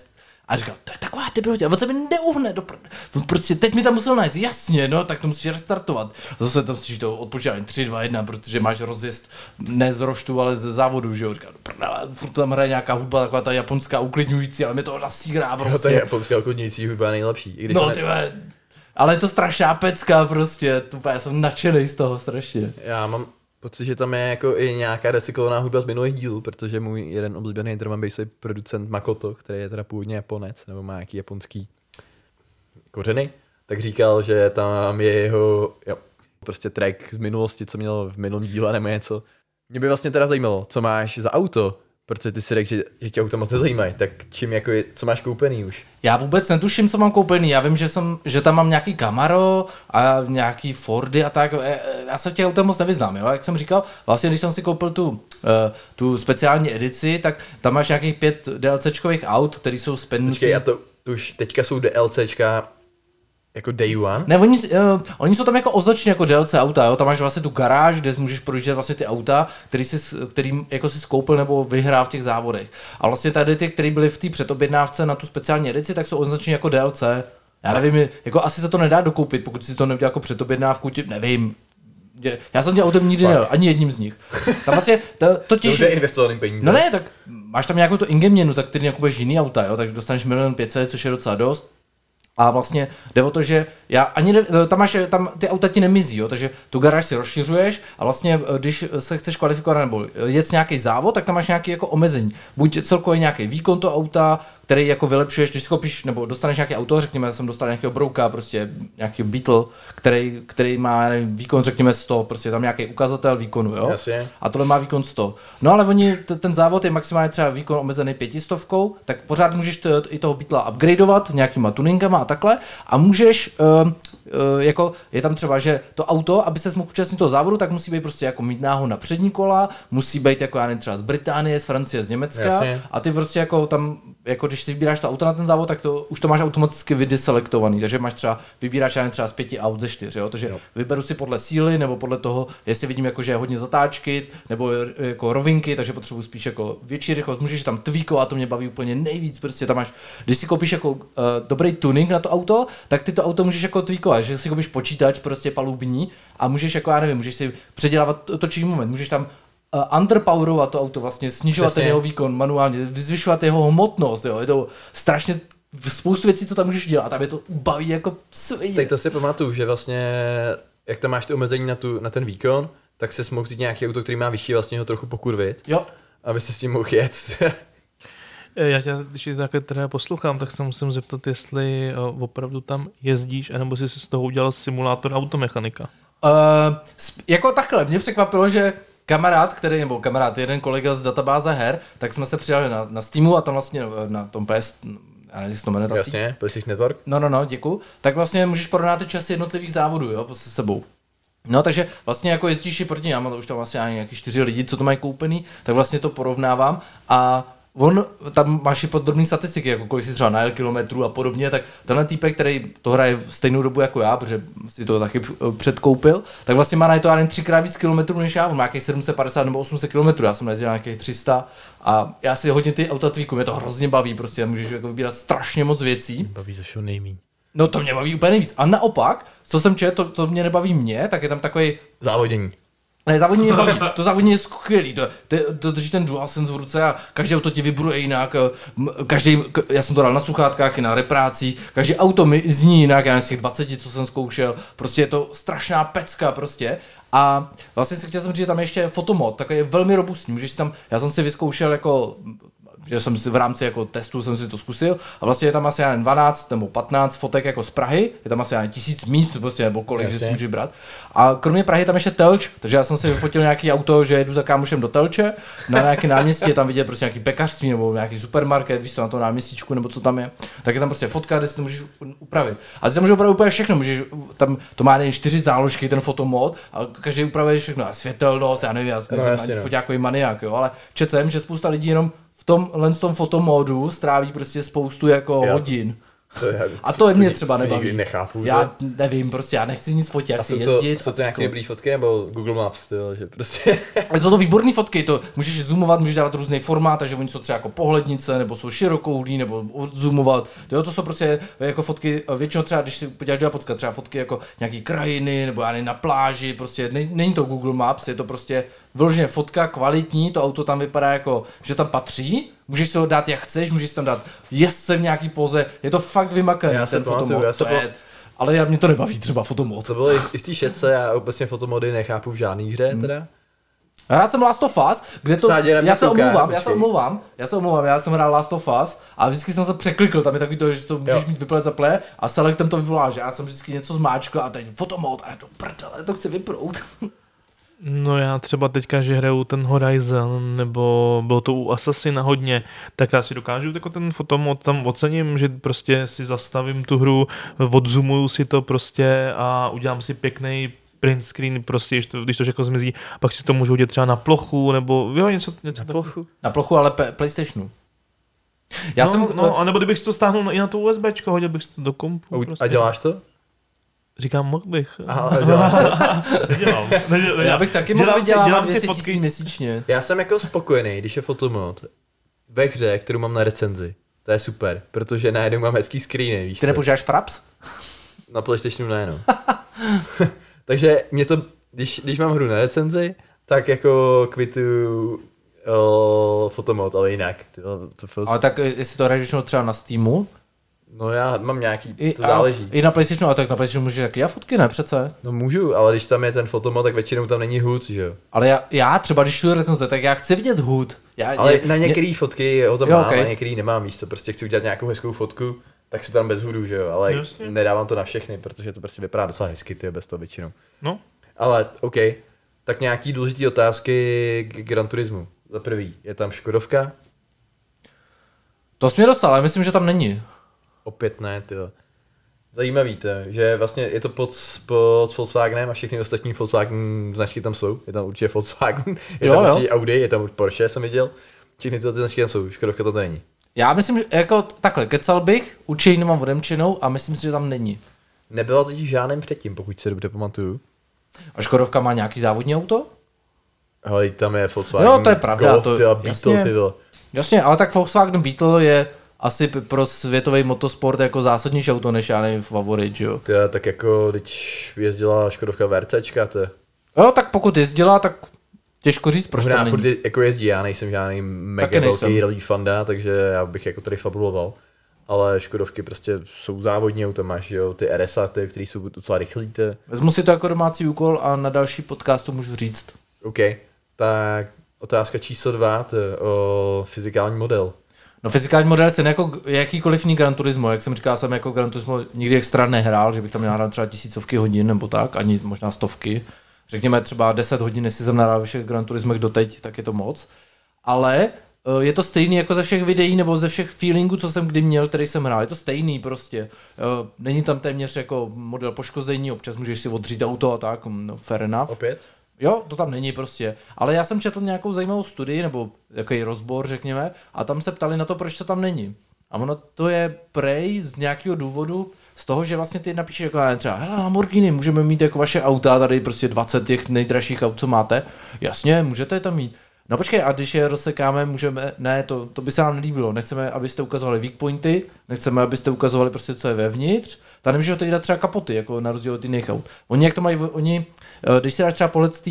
a říkal, to je taková debilotě, on se mi neuhne, do pr- on prostě teď mi tam musel najít, jasně, no, tak to musíš restartovat. Zase tam musíš to odpočítání 3, 2, 1, protože máš rozjezd ne z roštu, ale ze závodu, že jo, říkal, do prdele, furt tam hraje nějaká hudba, taková ta japonská uklidňující, ale mi to nasírá prostě. To je japonská okolnící hudba nejlepší. I když no, ne- ty ale je to strašná pecka prostě, to, já jsem nadšený z toho strašně. Já mám pocit, že tam je jako i nějaká recyklovaná hudba z minulých dílů, protože můj jeden oblíbený drum and bassový producent Makoto, který je teda původně Japonec, nebo má nějaký japonský kořeny, tak říkal, že tam je jeho jo, prostě track z minulosti, co měl v minulém díle nebo něco. Mě by vlastně teda zajímalo, co máš za auto, protože ty si řekl, že, že tě auta moc nezajímají, tak čím jako je, co máš koupený už? Já vůbec netuším, co mám koupený. Já vím, že, jsem, že tam mám nějaký Camaro a nějaký Fordy a tak. E, e, Já se v těch autech moc nevyznám, jo. Jak jsem říkal, vlastně když jsem si koupil tu, eh, tu speciální edici, tak tam máš nějakých pět DLCčkových aut, které jsou spendnutý. Počkej, já to, to už teďka jsou DLCčka jako day one? Ne, oni, uh, oni jsou tam jako označeni jako DLC auta, jo? tam máš vlastně tu garáž, kde můžeš projíždět vlastně ty auta, který jsi, který jako si skoupil nebo vyhrál v těch závodech. A vlastně tady ty, které byly v té předobjednávce na tu speciální edici, tak jsou označeni jako DLC. Já nevím, jako asi se to nedá dokoupit, pokud si to neudělal jako předobjednávku, tě, nevím. Je- Já jsem tím autem nikdy nejel, ani jedním z nich. Tam vlastně to, totiž... Dobře investovaný peníze. No ne, tak máš tam nějakou tu ingame měnu, za který nakupuješ jiný auta, jo, tak dostaneš milion 500, což je docela dost. A vlastně jde o to, že já ani ne, tam máš, tam ty auta ti nemizí, jo, takže tu garáž si rozšiřuješ a vlastně eh, když se chceš kvalifikovat nebo jet nějaký závod, tak tam máš nějaký jako omezení. Buď celkově nějaký výkon toho auta, který jako vylepšuješ, když si koupíš, nebo dostaneš nějaký auto, řekněme, já jsem dostal nějakého brouka, prostě nějaký Beetle, který, který má nevím, výkon, řekněme 100, prostě tam nějaký ukazatel výkonu, jo. Jasně. A tohle má výkon 100. No ale oni, t- ten závod je maximálně třeba výkon omezený pětistovkou, tak pořád můžeš t- i toho Beatla upgradeovat nějakýma tuningama a takhle. A můžeš, uh, uh, jako je tam třeba, že to auto, aby se mohl účastnit toho závodu, tak musí být prostě jako mít náhon na přední kola, musí být jako já nevím, třeba z Británie, z Francie, z Německa. Jasně. a ty prostě jako tam, jako když si vybíráš to auto na ten závod, tak to už to máš automaticky vydeselektovaný, takže máš třeba, vybíráš já nevím, třeba z pěti aut ze čtyř, jo? takže vyberu si podle síly nebo podle toho, jestli vidím jako, že je hodně zatáčky nebo jako rovinky, takže potřebuji spíš jako větší rychlost, můžeš tam tweakovat, to mě baví úplně nejvíc, prostě tam máš, když si koupíš jako uh, dobrý tuning na to auto, tak ty to auto můžeš jako tweakovat, že si koupíš počítač prostě palubní a můžeš jako, já nevím, můžeš si předělávat to- točivý moment, můžeš tam uh, underpowerovat to auto, vlastně snižovat Přesně. ten jeho výkon manuálně, zvyšovat jeho hmotnost, jo, je to strašně spoustu věcí, co tam můžeš dělat, a mě to baví jako svině. Teď to si pamatuju, že vlastně, jak tam máš ty omezení na, tu, na ten výkon, tak se mohl vzít nějaký auto, který má vyšší, vlastně ho trochu pokurvit, Jo, aby si s tím mohl jet. Eh, Já tě, když tě takhle teda poslouchám, tak se musím zeptat, jestli uh, opravdu tam jezdíš, anebo jsi si z toho udělal simulátor automechanika. Uh, jako takhle, mě překvapilo, že kamarád, který, nebo kamarád, jeden kolega z databáze her, tak jsme se přidali na, na Steamu a tam vlastně eh, na tom PS, já nevím, jestli to jmenuje. Jasně, PlayStation Network. No, no, no, děkuju. Tak vlastně můžeš porovnat ty časy jednotlivých závodů, jo, se sebou. No, takže vlastně jako jezdíš i proti nám, už tam vlastně ani nějaký čtyři lidi, co to mají koupený, tak vlastně to porovnávám a on, tam máš i podrobné statistiky, jako kolik si třeba najel kilometrů a podobně, tak tenhle týpek, který to hraje v stejnou dobu jako já, protože si to taky eh, předkoupil, tak vlastně má na to nevím, třikrát víc kilometrů než já, on má nějakých 750 nebo 800 kilometrů, já jsem najezdil na nějakých 300 a já si hodně ty auta tweakuju, mě to hrozně baví, prostě můžeš jako vybírat strašně moc věcí. Baví ze všeho nejmíň. No to mě baví úplně nejvíc. A naopak, co jsem četl, to, to mě nebaví mě, tak je tam takový Závodění. Ne, závodní mě baví, to závodní je skvělý, to, to, to drží ten DualSense v ruce a každé auto ti vibruje jinak, každý, já jsem to dal na sluchátkách i na reprácích, každý auto mi zní jinak, já z těch 20, co jsem zkoušel, prostě je to strašná pecka prostě. A vlastně se chtěl jsem říct, že tam je ještě fotomod, takový je velmi robustní, můžeš si tam, já jsem si vyzkoušel jako že jsem si v rámci jako testu jsem si to zkusil a vlastně je tam asi nevím, 12 nebo 15 fotek jako z Prahy, je tam asi nevím, tisíc míst prostě nebo kolik, že Jasně. si můžeš brát. A kromě Prahy je tam ještě Telč, takže já jsem si vyfotil nějaký auto, že jedu za kámošem do Telče, na nějaké náměstí je tam vidět prostě nějaký pekařství nebo nějaký supermarket, víš co, na tom náměstíčku nebo co tam je. Tak je tam prostě fotka, kde si to můžeš upravit. A ty tam můžeš upravit úplně všechno, můžeš, tam to má nevím, čtyři záložky, ten fotomod, a každý upravuje všechno, a světelnost, já nevím, já jsem No, no, foťákový maniak, jo, ale četl jsem, že spousta lidí jenom tomhle tom fotomodu stráví prostě spoustu jako Já- hodin. To je, A to je mě třeba to nebaví. nikdy nechápu. Já že? nevím, prostě já nechci nic fotit, já chci jsou to, jezdit. jsou to nějaké jako- dobrý fotky nebo Google Maps styl, že prostě... Ale jsou to výborné fotky, to můžeš zoomovat, můžeš dávat různý formát, takže oni jsou třeba jako pohlednice, nebo jsou širokouhlí, nebo zoomovat. Jo, to jsou prostě jako fotky, většinou třeba, když si podíváš do Japonska, třeba fotky jako nějaký krajiny, nebo já nevím, na pláži, prostě ne, není to Google Maps, je to prostě vyloženě fotka kvalitní, to auto tam vypadá jako, že tam patří, můžeš si ho dát jak chceš, můžeš si tam dát jezdce v nějaký poze, je to fakt vymakaný Já ten fotomod, já to je, ale já, mě to nebaví třeba fotomod. To bylo i, v té šetce, já obecně fotomody nechápu v žádný hře Hmm. teda. Hrál jsem Last of Us, kde to, já se kouká, omlouvám, já se omlouvám, já se omlouvám, já jsem hrál Last of Us a vždycky jsem se překlikl, tam je takový to, že to můžeš Jo. mít vyplet za play a selectem to vyvolá, že já jsem vždycky něco zmáčkl a teď fotomod a já to prdele, to chci vyprout. No já třeba teďka, že hraju ten Horizon, nebo bylo to u Assassina hodně, tak já si dokážu jako ten fotomod tam ocením, že prostě si zastavím tu hru, odzoomuju si to prostě a udělám si pěkný print screen, prostě, když to, když to všechno zmizí, pak si to můžu udělat třeba na plochu, nebo jo, něco, něco Na plochu. Na plochu, ale pe- PlayStationu. Já no, jsem, no, anebo kdybych si to stáhnul i na to USBčko, hodil bych si to do kompu. A, prostě. a děláš to? Říkám, mohl bych. Aha, a děláš to? Nedělám. Nedělám. já bych taky mohl Dělám si- vydělávat dělám si 200 fotky- tisíc měsíčně. Já jsem jako spokojený, když je fotomod ve hře, kterou mám na recenzi. To je super, protože najednou mám hezký screeny, víš Ty nepoužíváš Fraps? Na Playstationu ne, no. Takže mě to, když, když mám hru na recenzi, tak jako kvituju o, fotomod, ale jinak. Ty, vole, to fakt, Ale tak eh, jestli to hraješ třeba na Steamu, No já mám nějaký, i, to záleží. A, i na PlayStationu, ale tak na PlayStationu můžeš taky já fotky, ne přece. No můžu, ale když tam je ten fotomod, tak většinou tam není hud, že jo. Ale já, já třeba, když tu recenze, tak já chci vidět hud. Já, Ale je, na některé fotky ho tam Jo, mám, okej. a některý nemám místo. Prostě chci udělat nějakou hezkou fotku, tak si tam bez hudu, že jo. Ale Jasně. nedávám to na všechny, protože to prostě vypadá docela hezky, ty bez toho většinou. No, Ale OK, tak nějaký důležité otázky k Gran Turismu. Za prvý, je tam Škodovka? To jsi mě dostal, ale myslím, že tam není. Opět ne, ty. Zajímavý to, že vlastně je to pod, pod Volkswagenem a všechny ostatní Volkswagen značky tam jsou. Je tam určitě Volkswagen, je Jo, tam jo. určitě Audi, je tam Porsche, jsem viděl. Všechny tyhle ty značky tam jsou, Škodovka to není. Já myslím, že jako takhle, kecal bych, určitě nemám odemčenou a myslím si, že tam není. Nebyla totiž žádným předtím, pokud se dobře pamatuju. A Škodovka má nějaký závodní auto? Ale tam je Volkswagen, Jo, to je pravda, Golf, to- ty a Beetle, jasně. ty. Jasně, ale tak Volkswagen Beetle je asi pro světový motosport jako zásadnější auto, než já nevím, Favorit, že jo. Ty, a tak jako, když jezdila Škodovka VRCčka, to je... Jo, tak pokud jezdila, tak těžko říct, proč Možná není. furt je- jako jezdí, já nejsem žádný mega Taky nejsem. velký rally fanda, takže já bych jako tady fabuloval. ale Škodovky prostě jsou závodní auta, máš jo, ty RSA, které jsou docela rychlý, ty. Vezmu si to jako domácí úkol a na další podcast to můžu říct. OK, tak otázka číslo dva, to je o fyzikální model. No fyzikální model je jako jakýkoliv jiný Gran Turismo, jak jsem říkal, jsem jako Gran Turismo nikdy extra nehrál, že bych tam měl hrát třeba tisícovky hodin nebo tak, ani možná stovky. Řekněme třeba 10 hodin, jestli jsem nahrál všech Gran Turismech doteď, tak je to moc. Ale eh, je to stejný jako ze všech videí nebo ze všech feelingů, co jsem kdy měl, který jsem hrál. Je to stejný prostě. Eh, Není tam téměř jako model poškození, občas můžeš si odřít auto a tak, no fair enough. Opět? Jo, to tam není prostě. Ale já jsem četl nějakou zajímavou studii, nebo jaký rozbor, řekněme, a tam se ptali na to, proč to tam není. A ono to je prej z nějakého důvodu, z toho, že vlastně ty napíšeš jako třeba, hele Lamborghini, můžeme mít jako vaše auta, tady prostě 20 těch nejdražších aut, co máte. Jasně, můžete je tam mít. No počkej, a když je rozsekáme, můžeme, ne, to, to by se nám nelíbilo, nechceme, abyste ukazovali weak pointy, nechceme, abyste ukazovali prostě, co je vevnitř, tady nemůžete teď dát třeba kapoty, jako na rozdíl od jiných aut. Oni jak to mají, oni, eh, když si dáš třeba pohled z té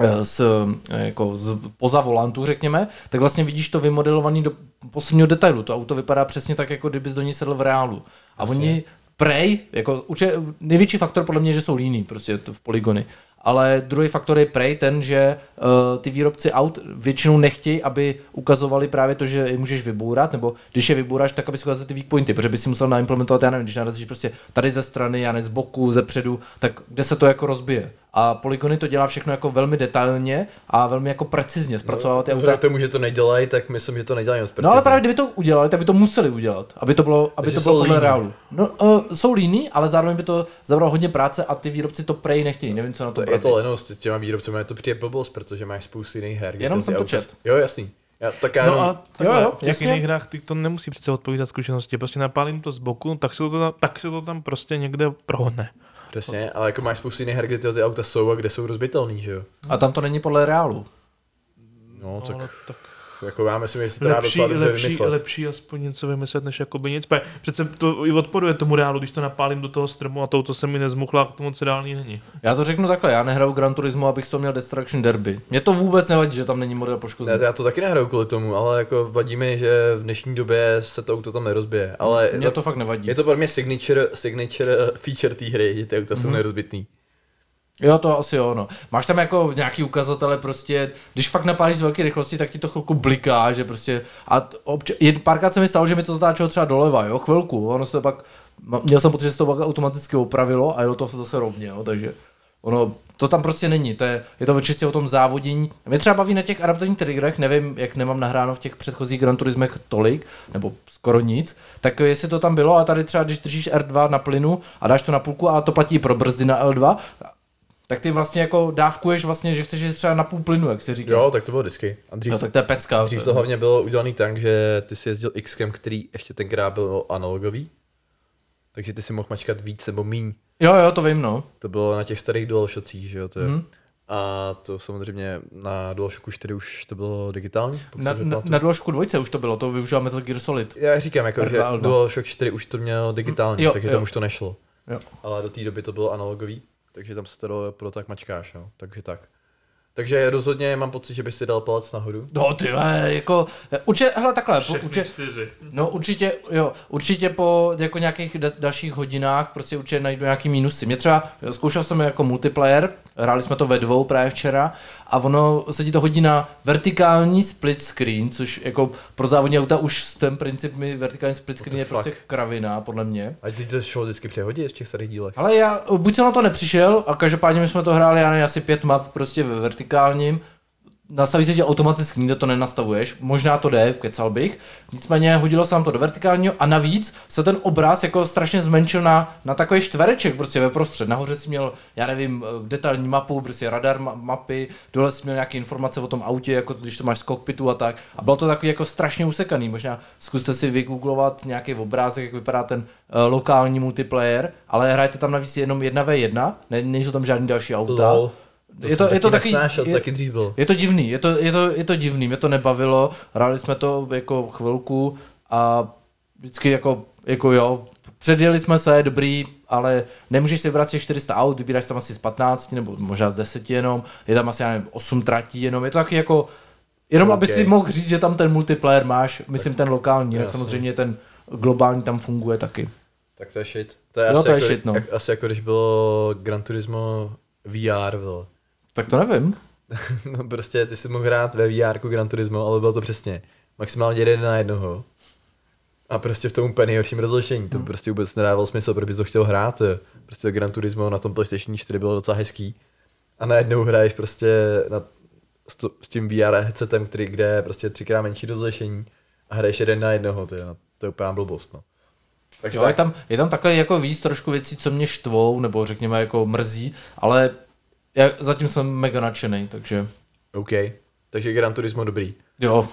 eh, z, eh, jako z poza volantu, řekněme, tak vlastně vidíš to vymodelovaný do posledního detailu. To auto vypadá přesně tak, jako kdybys do ní sedl v reálu. A oni prej, jako uče, největší faktor podle mě, že jsou líní prostě to v polygony. Ale druhý faktor je prej ten, že uh, ty výrobci aut většinou nechtějí, aby ukazovali právě to, že je můžeš vybourat, nebo když je vybouráš, tak aby si ukázali ty weak pointy, protože by si musel naimplementovat, já nevím, když narazíš prostě tady ze strany, já nevím, z boku, ze předu, tak kde se to jako rozbije. A polygony to dělá všechno jako velmi detailně a velmi jako precizně zpracovávat ty auta. Vzhledem k tomu, že to nedělají, tak myslím, že to nedělají moc No ale precizně. právě kdyby to udělali, tak by to museli udělat, aby to bylo, aby to bylo jsou podle líní. reálu. No, uh, jsou líní, ale zároveň by to zabralo hodně práce a ty výrobci to prej nechtějí, nevím, co na to To je to lenost, s těma výrobcemi je to přijde blbost, protože máš spoustu jiných her. kde Jenom jsem to čet. Jo, jasný. Já, tak já No jenom, a takhle, jo, v těch jasně. jiných hrách ty to nemusí přece odpovídat zkušenosti. Prostě napálím to z boku, tak se to, tam, tak se to tam prostě někde prohodne. Přesně, ale jako máš spoustu jiných her, kde ty, auta jsou a kde jsou rozbitelný, že jo? A tam to není podle reálu. No, tak, ale tak jako já myslím, že se to dá lepší, docela dobře lepší, vymyslet. lepší aspoň něco vymyslet, než jakoby nic. Přece to i odporuje tomu reálu, když to napálím do toho stromu a touto se mi nezmuchla, k tomu moc reálný není. Já to řeknu takhle, já nehraju Gran Turismo, abych to měl Destruction Derby. Mně to vůbec nevadí, že tam není model poškození. Ne, já to taky nehraju kvůli tomu, ale jako vadí mi, že v dnešní době se to auto tam nerozbije. Ale Mně to fakt nevadí. je to pro mě signature, signature feature té hry, že ty auta jsou nerozbitný. Jo, to asi jo, no. Máš tam jako nějaký ukazatele prostě, když fakt napálíš z velké rychlosti, tak ti to chvilku bliká, že prostě, a obča- jen párkrát se mi stalo, že mi to zatáčelo třeba doleva, jo, chvilku, ono se to pak, měl jsem pocit, že se to pak automaticky opravilo a jo, to se zase rovně, jo, takže ono, to tam prostě není, to je, je to čistě o tom závodění. Mě třeba baví na těch adaptivních triggerech, nevím, jak nemám nahráno v těch předchozích Gran Turismech tolik, nebo skoro nic, tak jestli to tam bylo, a tady třeba, když držíš R2 na plynu a dáš to na půlku, a to platí pro brzdy na L2, tak ty vlastně jako dávkuješ vlastně, že chceš jít třeba na půl plynu, jak se říká. Jo, tak to bylo vždycky. A dřív, No, tak to je pecka. dřív to- to hlavně bylo udělaný tak, že ty si jezdil x který ještě tenkrát byl analogový. Takže ty si mohl mačkat víc nebo míň. Jo, jo, to vím, no. To bylo na těch starých DualShockích, že jo? To je. Mhm. A to samozřejmě na DualShocku 4 už to bylo digitální. Na, na, na DualShocku 2 už to bylo, to využíval Metal Gear Solid. Já říkám, jako, že R2, L2. DualShock 4 už to mělo digitální, Jo, takže jo. tam už to nešlo. Jo. Ale do té doby to bylo analogový, takže tam se to dalo pro tak mačkáš, no. Takže tak. Takže rozhodně mám pocit, že by si dal palec nahoru. No ty vole, jako, určitě, hele takhle, po, určitě, čtyři. no určitě, jo, určitě po jako nějakých da, dalších hodinách prostě určitě najdu nějaký mínusy. Mě třeba, zkoušel jsem jako multiplayer, hráli jsme to ve dvou právě včera a ono se ti to hodí na vertikální split screen, což jako pro závodní auta už ten princip mi vertikální split screen je prostě kravina, podle mě. A teď to šlo vždycky přehodit v těch starých dílech. Ale já, buď jsem na to nepřišel a každopádně my jsme to hráli, já nevím, asi pět map prostě ve vertikálním. Nastaví se tě automaticky, nikde to nenastavuješ, možná to jde, kecal bych. Nicméně hodilo se nám to do vertikálního a navíc se ten obraz jako strašně zmenšil na, na takový čtvereček prostě ve prostřed. Nahoře si měl, já nevím, eh, detailní mapu, prostě radar ma- mapy, dole si měl nějaké informace o tom autě, jako když to máš z kokpitu a tak. A bylo to takový jako strašně usekaný. Možná zkuste si vygooglovat nějaký obrázek, jak vypadá ten uh, lokální multiplayer, ale hrajete tam navíc jenom 1v1, ne, nejsou tam žádný další auta. Lol. To je to, je to taky nesnášel, je, taky dřív byl. je to divný, je to, je, to, je to divný, mě to nebavilo, hráli jsme to jako chvilku a vždycky jako, jako jo, předjeli jsme se, dobrý, ale nemůžeš si vybrat z těch 400 aut, vybíráš tam asi z 15 nebo možná z 10 jenom, je tam asi já nevím, 8 tratí jenom, je to taky jako, jenom Ok. aby si mohl říct, že tam ten multiplayer máš, myslím ten lokální, Jasně. samozřejmě ten globální tam funguje taky. Tak to je shit. To je, Jo, asi, to je jako, shit, no. jak, asi jako když bylo Gran Turismo VR, bylo. Tak to nevím. No prostě ty si mohl hrát ve VR Gran Turismo, ale bylo to přesně maximálně jeden na jednoho. A prostě v tom úplně nejhorším rozlišení. To Hmm. prostě vůbec nedávalo smysl, protože bys to chtěl hrát. Prostě Gran Turismo na tom PlayStation 4 bylo docela hezký. A najednou hraješ prostě na, s, to, s tím VR headsetem, který, kde je prostě třikrát menší rozlišení a hraješ jeden na jednoho, ty, no, to je úplně blbost, no. Takže Jo, je tak, tam, je tam takhle jako víc trošku věcí, co mě štvou, nebo řekněme jako mrzí, ale já zatím jsem mega nadšený, takže OK. Takže Gran Turismo dobrý. jo.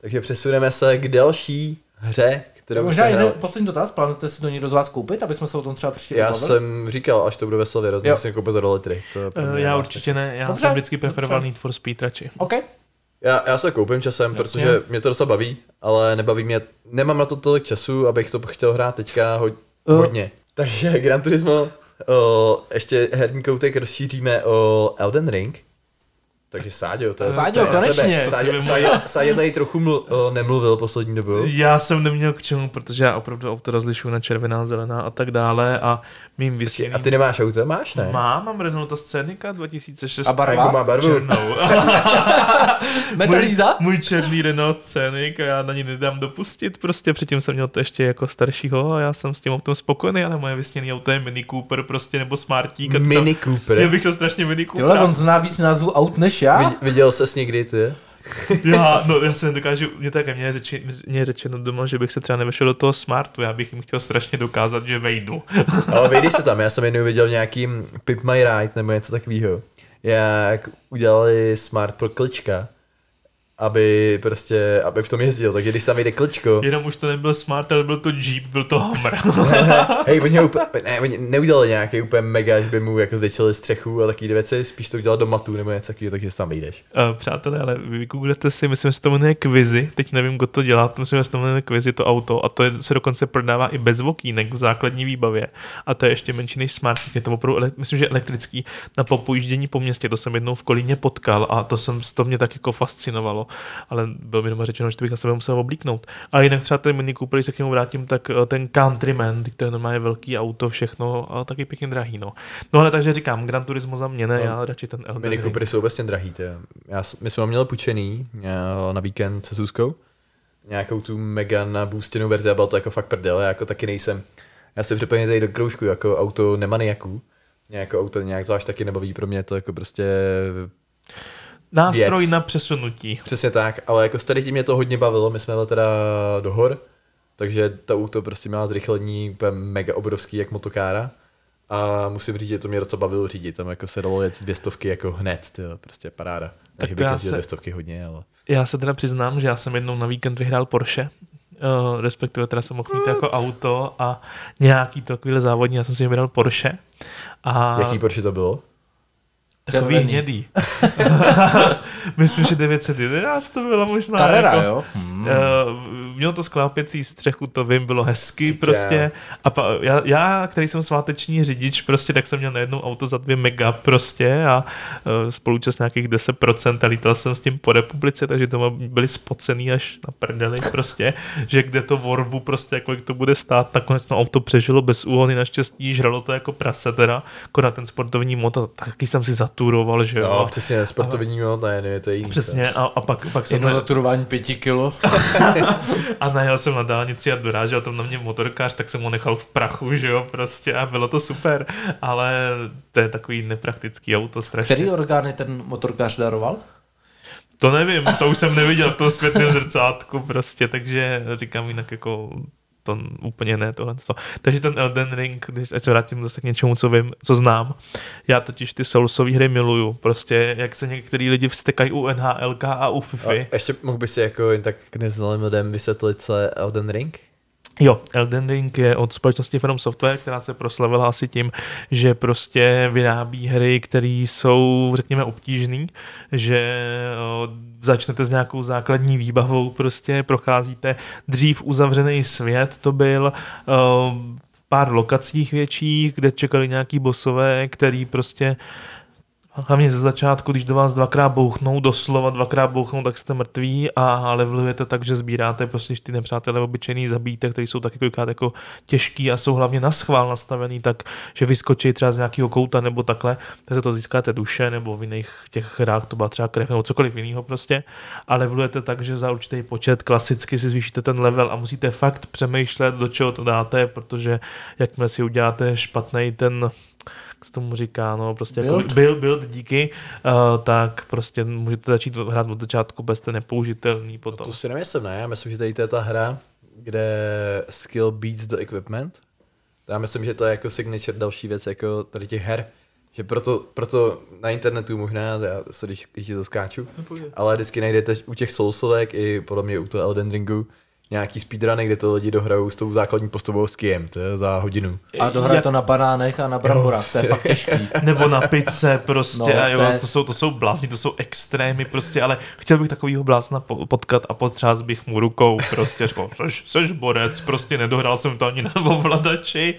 Takže přesuneme se k další hře, kterou Možná jsme jeden poslední dotaz, plánujete si to někdo z vás koupit, aby jsme se o tom třeba příště Já pobavili? jsem říkal, až to bude veselé, rozumím, Jo. že si koupil za doletry. To je mě Já určitě ne, já Dobře, jsem vždycky dobře. preferoval Need for Speed radši. OK. Já, já se koupím časem, Jasně. protože mě to docela baví, ale nebaví mě, nemám na to tolik času, abych to chtěl hrát teďka ho, Eh. hodně. Takže Gran Turismo, o, ještě herní koutek rozšíříme o Elden Ring. Takže Sáďo, to je... Sáďo, to je konečně. Sáďo tady trochu mlu, o, nemluvil poslední dobou. Já jsem neměl k čemu, protože já opravdu auto rozlišuju na červená, zelená a tak dále a mým vysněným... A ty nemáš auto? Máš, ne? Mám, mám Renault Scénica 2006. A barva? Jakou má barvu? Černou. Metalíza? Můj, můj černý Renault Scénic a já na ní nedám dopustit. Prostě předtím jsem měl to ještě jako staršího a já jsem s tím autem spokojený, ale moje vysněný auto je Mini Cooper prostě nebo Smartík. Mini Cooper. Já bych to strašně Mini Cooper. Tyhle, on zná víc názvu aut než já? Vid- Viděl ses někdy, ty? Já, no, já se nedokážu, mě tak mě je, řeči, mě je řečeno doma, že bych se třeba nevešel do toho smartu, já bych jim chtěl strašně dokázat, že vejdu. Ale vejdi se tam, já jsem jednou viděl nějaký Pip My Ride nebo něco takového. Jak udělali smart pro klčka, aby prostě, aby v tom jezdil, takže když tam jde klčko, Jenom už to nebyl smart, ale byl to Jeep, byl to Hummer. hej, oni, úplně, ne, oni neudělali nějaký úplně mega, že by mu jako zvětšili střechu a takový věci, spíš to udělal do matů nebo něco takového, takže tam vyjdeš. Uh, přátelé, ale vy vygooglete si, myslím, že se to jmenuje Quizy, teď nevím, kdo to dělá, myslím, že se to jmenuje Quizy, to auto, a to je, se dokonce prodává i bez vokínek v základní výbavě. A to je ještě menší než smart, je to opravdu, ele- myslím, že elektrický na popojíždění po městě, to jsem jednou v Kolíně potkal a to, jsem, to mě tak jako fascinovalo, ale bylo mi doma řečeno, že to bych na sebe musel oblíknout. A jinak třeba ten Mini Cooper, když se k němu vrátím, tak eh, ten Countryman, to je normálně velký auto, všechno, a taky pěkně drahý, no. No ale takže říkám, Gran Turismo za mě ne, No. já radši ten Elden Mini Ring. Coopery jsou obecně drahý, ty. Já, my jsme ho měli půjčený já, na víkend se Zuzkou, nějakou tu mega nabůstěnou verzi a bylo to jako fakt prdel, já jako taky nejsem. Já si přeplně tady do kroužku, jako auto nemaniaků. Nějak auto nějak zvlášť taky nebaví pro mě, to jako prostě Nástroj věc. na přesunutí. Přesně tak, ale jako s tady tím mě to hodně bavilo, my jsme jeli teda do hor, takže ta auto prostě měla zrychlení úplně mega obrovský jak motokára a musím říct, že to mě docela bavilo řídit, tam jako se dalo jet dvě stovky jako hned, tyjo, prostě paráda. Takže to bych jezdil se- dvě stovky hodně, ale... Já se teda přiznám, že já jsem jednou na víkend vyhrál Porsche, uh, respektive teda jsem mohl mít jako auto a nějaký takovýhle závodní, já jsem si vybral Porsche. A Jaký Porsche to bylo? Takový Červený. hnědý. Myslím, že 911 to bylo možná. Carrera, jako, jo? Hmm. Uh, mělo to sklápěcí střechu, to vím, bylo hezky Ty prostě. A pa, já, já, který jsem sváteční řidič, prostě, tak jsem měl najednou auto za dvě mega prostě a uh, spolučas nějakých 10% a lítal jsem s tím po republice, takže to byli spocený až na prdeli prostě, že kde to vorvu prostě, kolik to bude stát, nakonec to auto přežilo bez úhony, naštěstí žralo to jako prase teda, akorát ten sportovní motor, taky jsem si zaturoval, že jo. No, přesně, sportovní mod, ne, ne, to je jiný. Přesně, a, a pak, pak jsem Jedno zaturování pěti kilo. a najel jsem na dálnici a dorážel tam na mě motorkář, tak jsem ho nechal v prachu, že jo, prostě a bylo to super, ale to je takový nepraktický auto strašně. Který orgány ten motorkář daroval? To nevím, to už jsem neviděl v tom zpětném zrcátku prostě, takže říkám jinak jako to úplně ne tohle. Takže ten Elden Ring, když ať se vrátím zase k něčemu, co vím, co znám. Já totiž ty Soulsové hry miluju. Prostě jak se některý lidi vstekají u NHLK a u A FIFA. ještě mohl by si jako jen tak k neznalým lidem vysvětlit, co je Elden Ring? Jo, Elden Ring je od společnosti From Software, která se proslavila asi tím, že prostě vyrábí hry, které jsou, řekněme, obtížné, že začnete s nějakou základní výbavou, prostě procházíte dřív uzavřený svět, to byl pár lokacích větších, kde čekali nějaký bosové, který prostě Hlavně ze začátku, když do vás dvakrát bouchnou, doslova dvakrát bouchnou, tak jste mrtví a levelujete tak, že sbíráte prostě ty nepřátelé obyčejný zabíjte, které jsou taky kolikrát jako těžký a jsou hlavně na schvál nastavený tak, že vyskočí třeba z nějakého kouta nebo takhle, tak se to získáte duše nebo v jiných těch hrách to byla třeba krev nebo cokoliv jiného prostě. A levelujete tak, že za určitý počet klasicky si zvýšíte ten level a musíte fakt přemýšlet, do čeho to dáte, protože jakmile si uděláte špatný ten jak se tomu říká, no prostě build, jako build, build díky, uh, tak prostě můžete začít hrát od začátku bez ten nepoužitelný potom. No to si nemyslím, ne? Já myslím, že tady to je ta hra, kde skill beats the equipment. Já myslím, že to je jako signature další věc jako tady těch her. Že proto, proto na internetu možná, já se když, když to skáču, no, ale vždycky najdete u těch Soulsovek i podle mě u toho Elden Ringu, nějaký speedruny, kde to lidi dohrajou s tou základní postavou s Kiem, to je za hodinu. A dohrají to na banánech a na bramborách, to je fakt těžký. Nebo na pizze prostě, no, a jo, to, je... to, jsou, to jsou blázni, to jsou extrémy prostě, ale chtěl bych takovýho blázna potkat a potřás bych mu rukou prostě, řekl, seš, seš borec, prostě nedohrál jsem to ani na ovladači,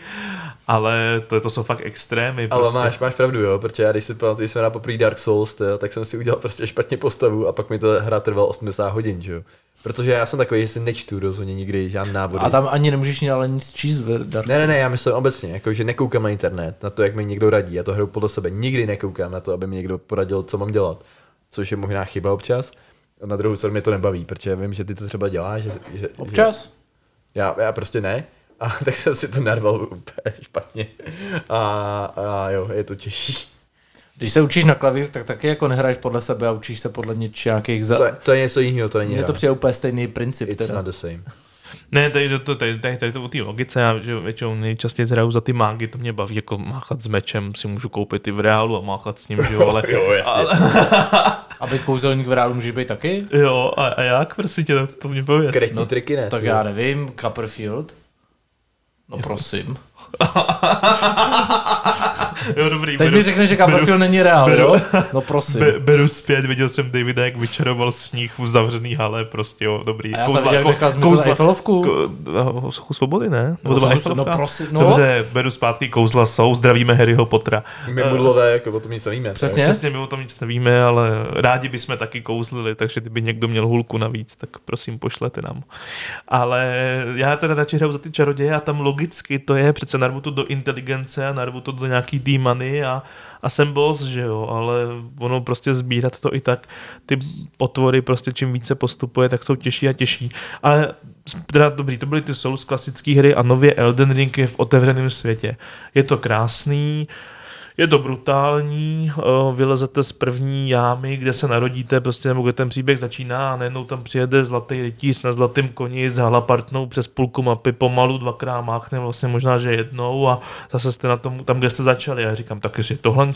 ale to, to jsou fakt extrémy. Prostě. Ale máš, máš pravdu, jo, protože já když si pamatuju, když jsem hrál poprvé Dark Souls, to, tak jsem si udělal prostě špatně postavu a pak mi to hra trvalo 80 hodin, že jo. Protože já jsem takový, že si nečtu rozhodně nikdy žádný návody. A tam ani nemůžeš ale nic číst v Dark Ne, ne, ne, já myslím obecně, jako, že nekoukám na internet, na to, jak mi někdo radí. Já to hraju podle sebe. Nikdy nekoukám na to, aby mi někdo poradil, co mám dělat. Což je možná chyba občas. A na druhou stranu mě to nebaví, protože vím, že ty to třeba děláš. Že, že, občas? Že, já, já prostě ne. A tak jsem si to narval úplně špatně. A, a jo, je to těžší. Když se učíš na klavír, tak taky jako nehraješ podle sebe a učíš se podle něč, nějakých... Za... To, je, to je něco jiného, to není Mně to přijde úplně stejný princip. It's teda. not the same. Ne, tady to, to, tady, tady, tady to o té logice, já že většinou nejčastěji hraju za ty mágy, to mě baví, jako máchat s mečem, si můžu koupit i v reálu a máchat s ním, že jo, ale... jo, jasně. Ale... a být kouzelník v reálu může být taky? Jo, a, a jak, prostě tě, to, to mě pověst. Kretní no, triky ne. Tak já nevím, Copperfield. No prosím. jo, dobrý. Teď beru, mi řekne, že Copperfield není reál, beru, jo? No prosím. Be, beru zpět, viděl jsem Davida, jak vyčaroval sníh v zavřený hale, prostě jo, dobrý. A já kouzla, jsem viděl, jak zmizel Eiffelovku. Ko, no, svobody, ne? No, no, no prosím, no. Dobře, beru zpátky kouzla jsou, zdravíme Harryho Pottera. My budlové, jako o tom nic nevíme. Přesně? Přesně, my o tom nic nevíme, ale rádi bychom taky kouzlili, takže kdyby někdo měl hulku navíc, tak prosím pošlete nám. Ale já teda radši hraju za ty čaroděje a tam logicky to je přece narvu to do inteligence a narvu to do nějaký demony a, a jsem boss, že jo, ale ono prostě sbírat to i tak, ty potvory prostě čím více postupuje, tak jsou těžší a těžší. Ale teda dobrý, to byly ty Souls klasické hry a nově Elden Ring je v otevřeném světě. Je to krásný, je to brutální, eh, vylezete z první jámy, kde se narodíte, prostě nebo kde ten příběh začíná a najednou tam přijede zlatý rytíř na zlatém koni s halapartnou přes půlku mapy, pomalu dvakrát máchne, vlastně možná, že jednou a zase jste na tom, tam, kde jste začali. Já říkám, tak jestli tohle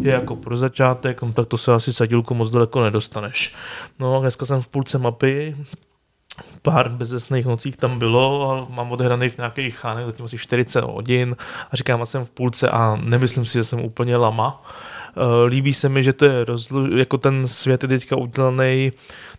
je jako pro začátek, no, tak to se asi sadílku moc daleko nedostaneš. No, dneska jsem v půlce mapy, pár bezesných nocích tam bylo a mám odehraných nějakých chánech zatím asi 40 hodin a říkám, že jsem v půlce a nemyslím si, že jsem úplně lama. Eh, líbí se mi, že to je rozlu- jako ten svět je teďka udělaný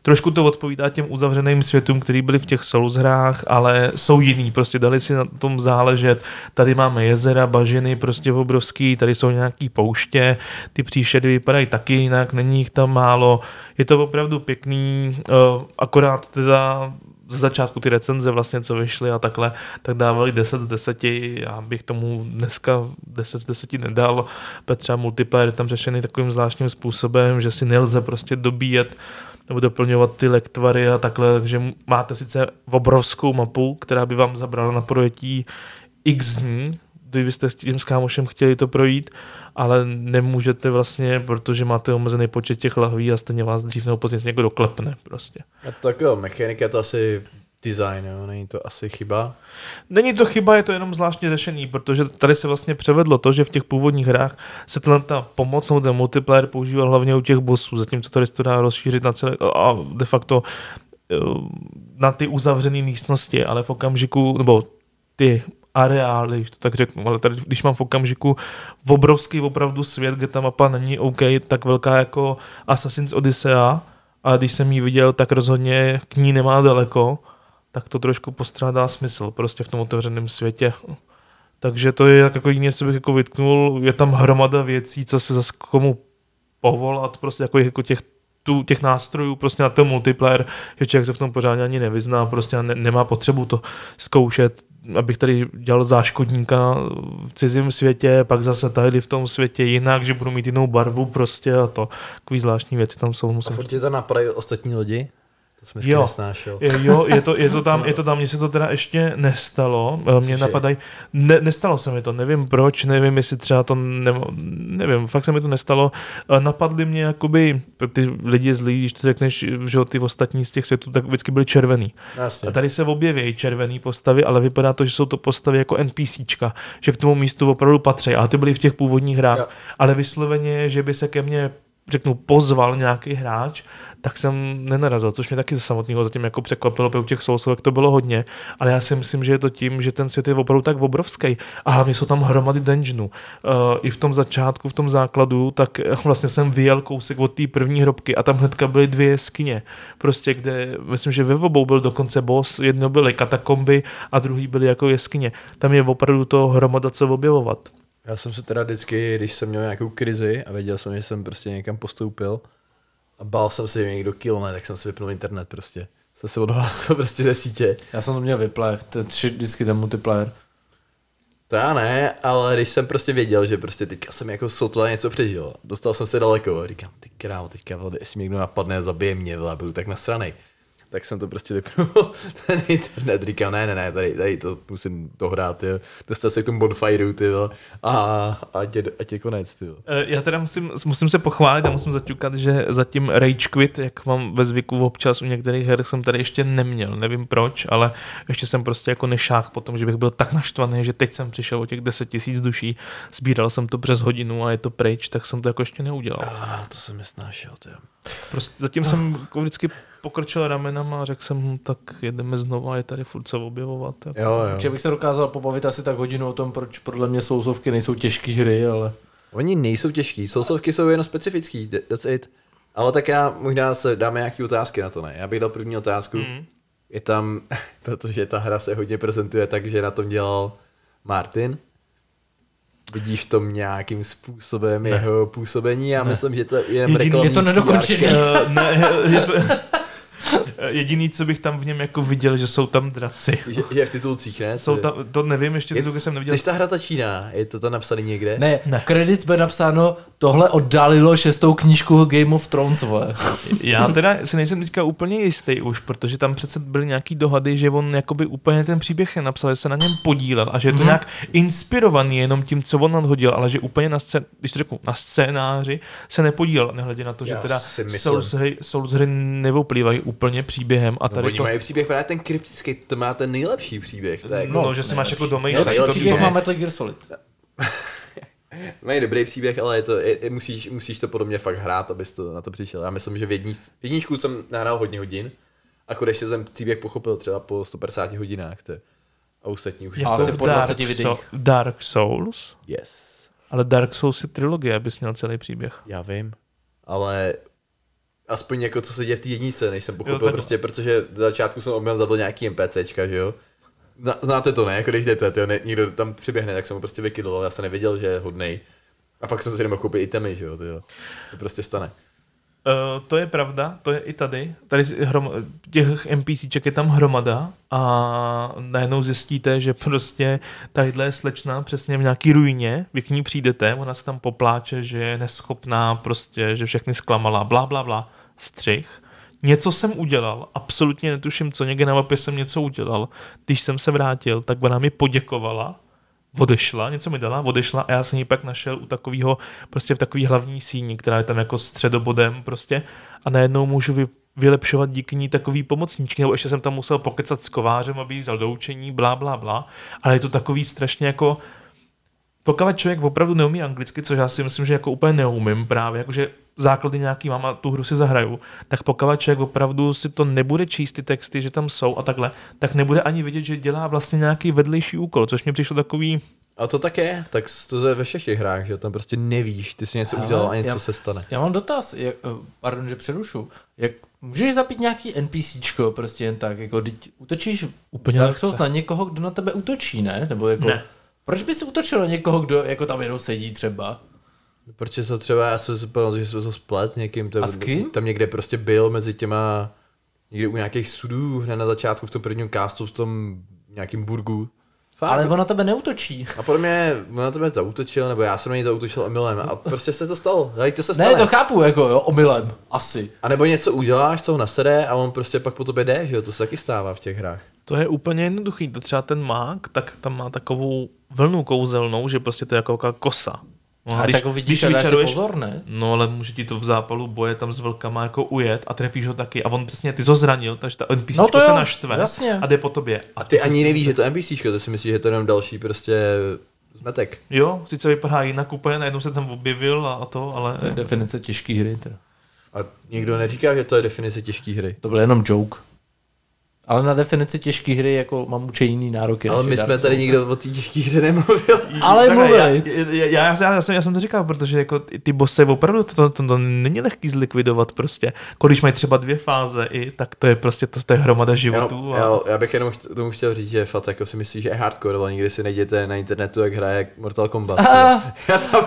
Trošku to odpovídá těm uzavřeným světům, který byly v těch Souls hrách, ale jsou jiný, prostě dali si na tom záležet. Tady máme jezera, bažiny, prostě obrovský, tady jsou nějaký pouště, ty příšedy vypadají taky jinak, není jich tam málo. Je to opravdu pěkný, eh, akorát teda z začátku ty recenze vlastně, co vyšly a takhle, tak dávali 10 z 10, já bych tomu dneska 10 z 10 nedal, Petra multiplayer je tam řešený takovým zvláštním způsobem, že si nelze prostě dobíjet nebo doplňovat ty lektvary a takhle, takže máte sice obrovskou mapu, která by vám zabrala na projetí x dní, kdybyste s tím s kámošem chtěli to projít, ale nemůžete vlastně, protože máte omezený počet těch lahví a stejně vás dřív nebo později někdo doklepne prostě. A tak jo, mechanika to asi design, jo? není to asi chyba? Není to chyba, je to jenom zvláštně řešený, protože tady se vlastně převedlo to, že v těch původních hrách se ta pomoc ten multiplayer používal hlavně u těch bossů, zatímco tady se to dá rozšířit na celé a de facto eh, na ty uzavřené místnosti, ale v okamžiku, nebo ty areály, když to tak řeknu, ale tady, když mám v okamžiku v obrovský opravdu svět, kde ta mapa není OK, tak velká jako Assassin's Odyssey, a když jsem ji viděl, tak rozhodně k ní nemá daleko, tak to trošku postrádá smysl prostě v tom otevřeném světě. Takže to je jako jiné, co bych jako vytknul. Je tam hromada věcí, co se zase komu povolat prostě jako, jako těch tu, těch nástrojů prostě na ten multiplayer, že člověk se v tom pořádně ani nevyzná, prostě ne, nemá potřebu to zkoušet, abych tady dělal záškodníka v cizím světě, pak zase tady v tom světě jinak, že budu mít jinou barvu prostě a to. Takový zvláštní věci tam jsou. A Musím furt tě tam napadají ostatní lidi? To jsem Jo. nesnášel. Je- Jo, je to, je to tam, je to tam, mně se to teda ještě nestalo, Eh, mě napadají, ne, nestalo se mi to, nevím proč, nevím, jestli třeba to, ne, nevím, fakt se mi to nestalo, Eh, napadly mě jakoby ty lidi zlí, když to řekneš, že ty ostatní z těch světů, tak vždycky byli červený. Jasně. A tady se objeví červený postavy, ale vypadá to, že jsou to postavy jako NPCčka, že k tomu místu opravdu patří, ale ty byly v těch původních hrách. Jo. Ale vysloveně, že by se ke mně řeknu, pozval nějaký hráč, tak jsem nenarazil, což mě taky samotného zatím jako překvapilo, protože u těch sousovek to bylo hodně, ale já si myslím, že je to tím, že ten svět je opravdu tak obrovský a hlavně jsou tam hromady dungeonů. Uh, I v tom začátku, v tom základu, tak eh, vlastně jsem vyjel kousek od té první hrobky a tam hnedka byly dvě jeskyně, prostě kde, myslím, že ve obou byl dokonce boss, jedno byly katakomby a druhý byly jako jeskyně. Tam je opravdu to hromada co objevovat. Já jsem se teda vždycky, když jsem měl nějakou krizi a věděl jsem, že jsem prostě někam postoupil a bál jsem se, že někdo killne, tak jsem si vypnul internet prostě. Jsem se odhlásil prostě ze sítě. Já jsem to měl vyple, to je tři, vždycky ten multiplayer. To já ne, ale když jsem prostě věděl, že prostě teďka jsem jako sotva něco přežil, dostal jsem se daleko a říkám, ty krávo, teďka vole, jestli mě někdo napadne a zabije mě, vole, budu tak nasranej. Tak jsem to prostě vypnul, ten internet, říkám, ne, ne, ne, tady, tady to musím dohrát, jo. Dostal se k tomu bonfireu, ty vole, a, a, tě, a tě konec, ty vole. Eh, Já teda musím, musím se pochválit a musím zaťukat, že zatím Rage Quit, jak mám ve zvyku občas u některých her, jsem tady ještě neměl. Nevím proč, ale ještě jsem prostě jako nešách po tom, že bych byl tak naštvaný, že teď jsem přišel o těch 10 tisíc duší, sbíral jsem to přes hodinu a je to pryč, tak jsem to jako ještě neudělal. A to jsem nesnášel, ty jo. Prostě zatím jsem jako vždycky pokrčil ramenama a řekl jsem, hm, tak jedeme znovu a je tady furt co objevovat. Jako. Jo, Určitě jo. bych se dokázal pobavit asi tak hodinu o tom, proč podle mě souzovky nejsou těžké hry, ale... Oni nejsou těžký, sousovky jsou jenom specifický, that- that's it. Ale tak já možná se dáme nějaký otázky na to, ne? Já bych dal první otázku. Mm. Je tam, protože ta hra se hodně prezentuje tak, že na tom dělal Martin. Vidíš v tom nějakým způsobem Ne. jeho působení? Já Ne. myslím, že to je jen Jediný- reklamní Je to nedokončený. Eh, ne, je to, jediný, co bych tam v něm jako viděl, že jsou tam draci. Že je v titulcích, ne? Jsou To- tam, to nevím, ještě Je- titulky jsem neviděl. Když ta hra začíná, je to tam napsaný někde? Ne, Ne. ne. v kredit bude napsáno, tohle oddálilo šestou knížku Game of Thrones, vole. Já teda si nejsem teďka úplně jistý už, protože tam přece byly nějaký dohady, že on jakoby úplně ten příběh napsal, že se na něm podílel a že je to Mhm. nějak inspirovaný jenom tím, co on nadhodil, ale že úplně na, scén, když to řeknu, na scénáři se nepodílel, nehledě na to, že Já teda si myslím- Souls hry, Souls hry nevoplývají úplně příběhem a No, tady oni to, mají příběh, právě ten kryptický, to má ten nejlepší příběh. To je jako, no, že si máš jako domýšlet. Nejlepší Nejlepší to- příběh to- má Metal Gear Solid. Mají dobrý příběh, ale je to, je, je, musíš, musíš to podle mě fakt hrát, abys to na to přišel. Já myslím, že v jední, jedničku jsem nahrál hodně hodin, a konečně jsem příběh pochopil třeba po 150 hodinách. To je, a ostatní už. A asi v po 20 Dark, videích. So, Dark Souls, Yes. ale Dark Souls je trilogie, abys měl celý příběh. Já vím, ale aspoň jako co se děje v té jedničce, než jsem pochopil, takhle. prostě, protože v začátku jsem objem zabil nějaký NPCčka, že jo. Znáte to, ne? Jako když jdete, tyjo, ne, někdo tam přiběhne, tak jsem ho prostě vykydloval, já jsem nevěděl, že je hodnej. A pak jsem si nemohl koupit itemy, že jo, tyjo. To prostě stane. Uh, to je pravda, to je i tady. Tady hrom, těch NPCček je tam hromada a najednou zjistíte, že prostě tadyhle je slečna přesně v nějaký ruině, vy k ní přijdete, ona se tam popláče, že je neschopná, prostě, že všechny zklamala, bla, bla, bla, střih. Něco jsem udělal, absolutně netuším, co někde na mapě jsem něco udělal. Když jsem se vrátil, tak ona mi poděkovala, odešla, něco mi dala, odešla a já jsem ji pak našel u takového, prostě v takový hlavní síni, která je tam jako středobodem prostě a najednou můžu vy, vylepšovat díky ní takový pomocníčky, nebo ještě jsem tam musel pokecat s kovářem, aby jí vzal do učení, blá, blá, blá, ale je to takový strašně jako, pokud člověk opravdu neumí anglicky, což já si myslím, že jako úplně neumím právě, jakože základy nějaký mám a tu hru si zahraju, tak pokud člověk opravdu si to nebude číst ty texty, že tam jsou a takhle, tak nebude ani vidět, že dělá vlastně nějaký vedlejší úkol, což mě přišlo takový, A to tak je, tak to je ve všech těch hrách, že tam prostě nevíš, ty si něco udělal a něco já- se stane. Já mám dotaz, jak, eh, pardon, že přerušu. Jak, můžeš zapít nějaký NPCčko prostě jen tak, jako teď útočíš Úplně Dark nechce. Souls na někoho, kdo na tebe útočí, ne? Nebo jako, Ne. Proč bys útočil na někoho, kdo jako tam jenom sedí třeba? Protože se třeba, já jsem si pamatuju, že jsem to splet s někým, to, A s kým? tam někde prostě byl mezi těma, někde u nějakých sudů, hned na začátku v tom prvním castu, v tom nějakým burgu. Fakt? Ale on na tebe neutočí. A podle mě on na tebe zautočil, nebo já jsem na něj zautočil omylem a prostě se to stalo. Tady to se stane. Ne, to chápu, jako jo, omylem, asi. A nebo něco uděláš, co ho nasede a on prostě pak po tobě jde, že jo, to se taky stává v těch hrách. To je úplně jednoduchý. To třeba ten mák, tak tam má takovou vlnu kouzelnou, že prostě to je jako kosa. No, Ale tak ho vidíš a daj si pozor, ne? No ale může ti to v zápalu boje tam s vlkama jako ujet a trefíš ho taky a on přesně ty ho zranil, takže ta NPC No to se jo, naštve jasně. a jde po tobě. A ty ani nevíš, že to NPC, ty si myslíš, že to je jenom další prostě zmetek. Jo, sice vypadá jinak úplně, najednou se tam objevil a, a to, ale To je definice těžké hry. Teda. A nikdo neříká, že to je definice těžké hry. To byl jenom joke. Ale na definici těžké hry jako mám určitě jiný nároky. Ale my jsme tady nikdo o té těžké hře nemluvil. Ale Takhle, mluvili. Já, já, já, já, jsem, já jsem to říkal, protože jako ty bossy opravdu to, to, to, to není lehký zlikvidovat prostě. Když mají třeba dvě fáze i, tak to je prostě to, to je hromada životů. Já, já, já, bych jenom tomu chtěl říct, že fakt jako si myslí, že je hardcore, ale nikdy si najděte na internetu, jak hraje Mortal Kombat. Aha. Tam,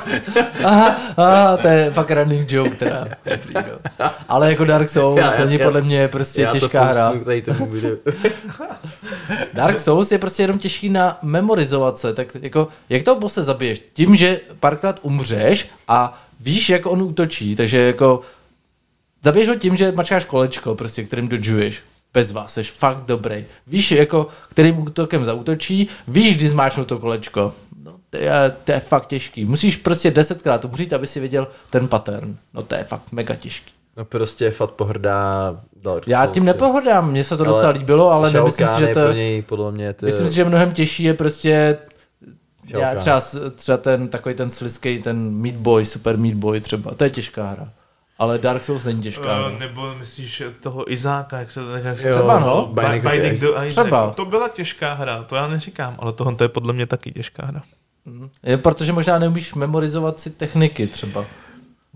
Aha, aha, to je fakt running joke teda. Dobrý, no. Ale jako Dark Souls Já- já- není já- podle mě prostě já těžká to hra. Tady tomu videu. Dark Souls je prostě jenom těžký na memorizovat se, tak jako, jak toho bose zabiješ? Tím, že párkrát umřeš a víš, jak on útočí, takže jako zabiješ ho tím, že mačkáš kolečko, prostě, kterým dodžuješ. Bez vás, jsi fakt dobrý. Víš, jako, kterým útokem zautočí, víš, kdy zmáčknu to kolečko. No, to je, to je fakt těžký. Musíš prostě desetkrát umřít, aby si viděl ten pattern. No to je fakt mega těžký. No prostě fakt pohrdá Dark Já Souls, tím nepohodám, mně se to Ale docela líbilo, ale Shao nemyslím si, že je to... pro něj podle mě ty... Myslím si, že mnohem těžší je prostě Shao já třeba, třeba ten takový ten sliskej, ten Meat Boy, Super Meat Boy třeba, to je těžká hra. Ale Dark Souls není těžká hra. Uh, nebo myslíš toho Izáka, jak se, jak se Jo, Třeba, no. Binding Binding to Isaac. Třeba. To byla těžká hra, to já neříkám, ale tohle to je podle mě taky těžká hra. Je, protože možná neumíš memorizovat si techniky třeba.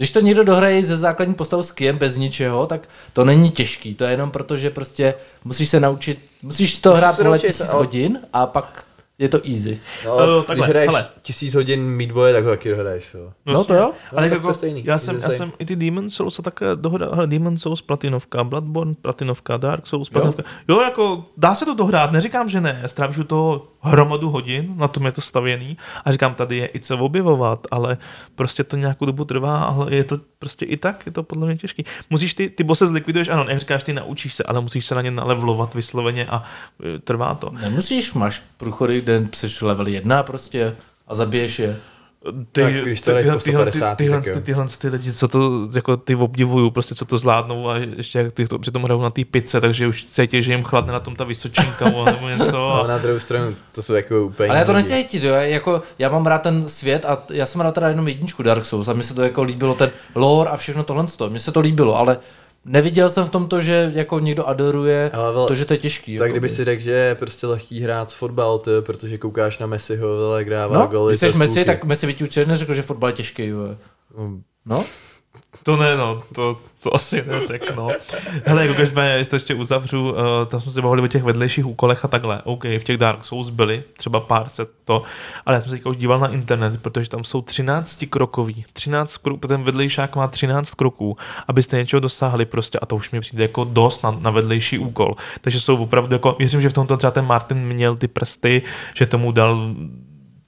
Když to někdo dohraje ze základní postavu s Kiem bez ničeho, tak to není těžký. To je jenom proto, že prostě musíš se naučit, musíš to hrát naučit, tisíc ale- hodin a pak je to easy. No, ale Eh, když takhle, hraješ hele. tisíc hodin Meat Boy, tak ho taky dohraješ, jo. No to jo. Ale tak jako, to je stejný. já, jsem, já jsem i ty Demon Souls a také dohrál, hele, Demon Souls, Platinovka, Bloodborne, Platinovka, Dark Souls, Platinovka. Jo? jo, jako dá se to dohrát, neříkám, že ne, strávíš u toho hromadu hodin, na tom je to stavěný a říkám, tady je i co objevovat, ale prostě to nějakou dobu trvá, ale je to prostě i tak, je to podle mě těžký. Musíš ty, ty bose zlikviduješ, ano, neříkáš, ty naučíš se, ale musíš se na ně nalevlovat vysloveně a e, trvá to. Nemusíš, máš průchody, kde jsi level 1 prostě a zabiješ je. Ty, Tak když to 150, tyhle, tak jo. ty, tyhle, ty lidi, co to, jako ty obdivuju, prostě co to zvládnou a ještě jak ty to přitom hrajou na té pice, takže už cítí, že jim chladne na tom ta vysočinka nebo něco. Ale A, na druhou stranu, to jsou jako úplně Ale já to hejtit, jo. Jako, já mám rád ten svět a já jsem rád teda jenom jedničku Dark Souls a mně se to jako líbilo, ten lore a všechno tohle. Mně se to líbilo, ale neviděl jsem v tom to, že jako někdo adoruje Ale vole, to, že to je těžký. Tak jako kdyby by. si řekl, že je prostě lehký hrát fotbal, ty, protože koukáš na Messiho, jak dává No, goly. když jsi Messi, tak Messi by ti určitě neřekl, že fotbal je těžký, jo. Mm, No, to ne, no, to, to asi neřekl, no. Hele, jako každopádně, to ještě uzavřu, uh, tam jsme se bavili o těch vedlejších úkolech a takhle. OK, v těch Dark Souls byly třeba pár set to, ale já jsem se teďka už díval na internet, protože tam jsou 13 krokový, 13 kroků, ten vedlejšák má 13 kroků, abyste něčeho dosáhli prostě a to už mi přijde jako dost na, na vedlejší úkol. Takže jsou opravdu jako, věřím, že v tomto třeba ten Martin měl ty prsty, že tomu dal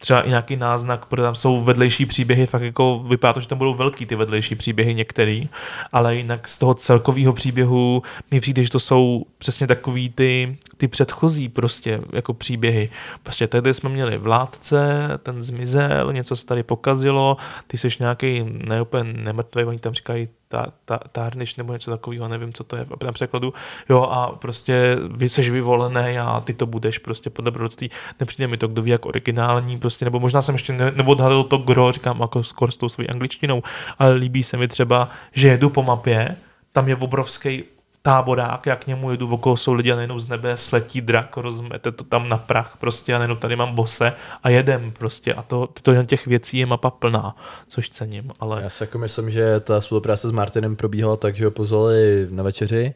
třeba i nějaký náznak, protože tam jsou vedlejší příběhy, fakt jako vypadá to, že tam budou velký ty vedlejší příběhy některý, ale jinak z toho celkového příběhu mi přijde, že to jsou přesně takový ty, ty předchozí prostě jako příběhy. Prostě tady jsme měli vládce, ten zmizel, něco se tady pokazilo, ty jsi nějaký neúplně nemrtvý, oni tam říkají ta, ta, tárniš nebo něco takového, nevím, co to je na překladu. Jo, a prostě vy jsi vyvolený a ty to budeš prostě po dobrodství. Nepřijde mi to, kdo ví, jak originální, prostě, nebo možná jsem ještě ne, neodhalil to gro, říkám jako skoro s tou svojí angličtinou, ale líbí se mi třeba, že jedu po mapě, tam je obrovský táborák, jak k němu jedu, okolo jsou lidi a najednou z nebe sletí drak, rozmete to tam na prach prostě a najednou tady mám bose a jedem prostě a to, to jen těch věcí je mapa plná, což cením, ale Já si jako myslím, že ta spolupráce s Martinem probíhala tak, že ho pozvali na večeři,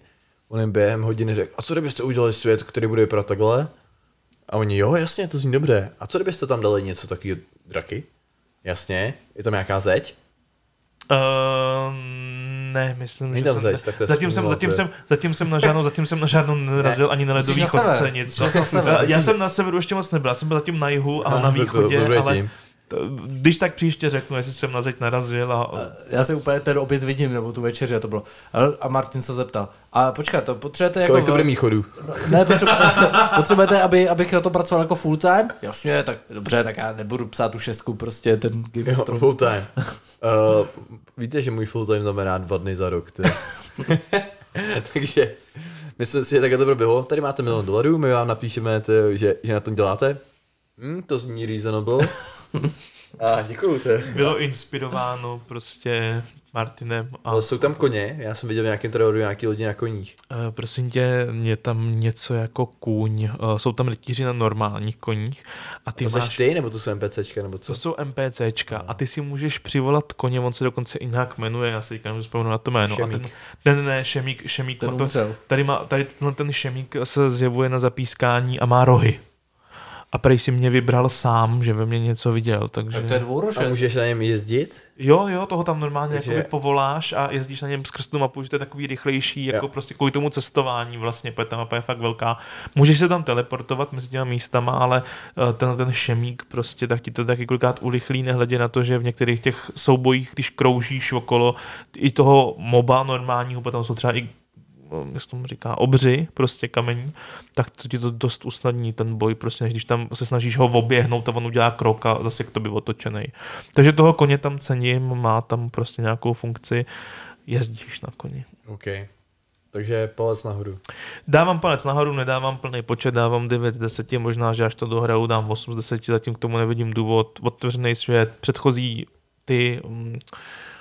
on jim během hodiny řekl, a co kdybyste udělali svět, který bude vypadat takhle? A oni, jo, jasně, to zní dobře. A co kdybyste tam dali něco takového draky? Jasně, je tam nějaká zeď? Uh, ne, myslím, Není že jsem, zeď, tak to zatím, jsem, zatím, jsem, zatím jsem na žádnou, zatím jsem na žádnou nenarazil ani na ledový chodce, nic. Já, jsem na severu ještě moc nebyl, já jsem byl zatím na jihu a Ah, na to- to- východě, to bude ale tím. To, když tak příště řeknu, jestli jsem na zeď narazil a Já si úplně ten oběd vidím, nebo tu večeři a to bylo. A- Martin se zeptal. A počkat, to potřebujete jako... Kolik to bude mít chodů? Ne, potřebujete, potřebujete aby, abych na to pracoval jako full time? Jasně, tak dobře, tak já nebudu psát tu šestku, prostě ten Game Jo, full time. Uh, víte, že můj full time znamená dva dny za rok. Ty. Takže myslím si, že takhle to proběhlo. Tady máte milion dolarů, my vám napíšeme, ty, že, že na tom děláte. Hm, to zní reasonable. A děkuju, to je. bylo inspirováno prostě Martinem a Ale jsou tam koně, já jsem viděl v nějakém traileru nějaký lidi na koních. Uh, prosím tě, je tam něco jako kůň, uh, jsou tam rytíři na normálních koních a ty to máš... ty, nebo to jsou NPCčka, nebo co? To jsou NPCčka a ty si můžeš přivolat koně, on se dokonce i nějak jmenuje, já si teďka nemůžu vzpomenout na to jméno. A ten, Šemík. ne, ne, ne, šemík, šemík, Ten má to, tady, má, tady tenhle ten šemík se zjevuje na zapískání a má rohy. A prej si mě vybral sám, že ve mně něco viděl, takže... Tak to je A dvourožec. můžeš na něm jezdit? Jo, jo, toho tam normálně Takže- povoláš a jezdíš na něm skrz tu mapu, že to je takový rychlejší, jako Jo. prostě kvůli tomu cestování vlastně, protože ta mapa je fakt velká. Můžeš se tam teleportovat mezi těma místama, ale eh, ten, ten šemík prostě, tak ti to taky kolikrát urychlí, nehledě na to, že v některých těch soubojích, když kroužíš okolo i toho moba normálního, potom jsou třeba i jak se tomu říká, obři, prostě kamení, tak to ti to dost usnadní ten boj, prostě než když tam se snažíš ho oběhnout a on udělá krok a zase k tobě otočený. Takže toho koně tam cením, má tam prostě nějakou funkci, jezdíš na koni. OK. Takže palec nahoru. Dávám palec nahoru, nedávám plný počet, dávám 9 z 10, možná, že až to dohraju, dám 8 z 10, zatím k tomu nevidím důvod. Otevřený svět, předchozí ty, mm,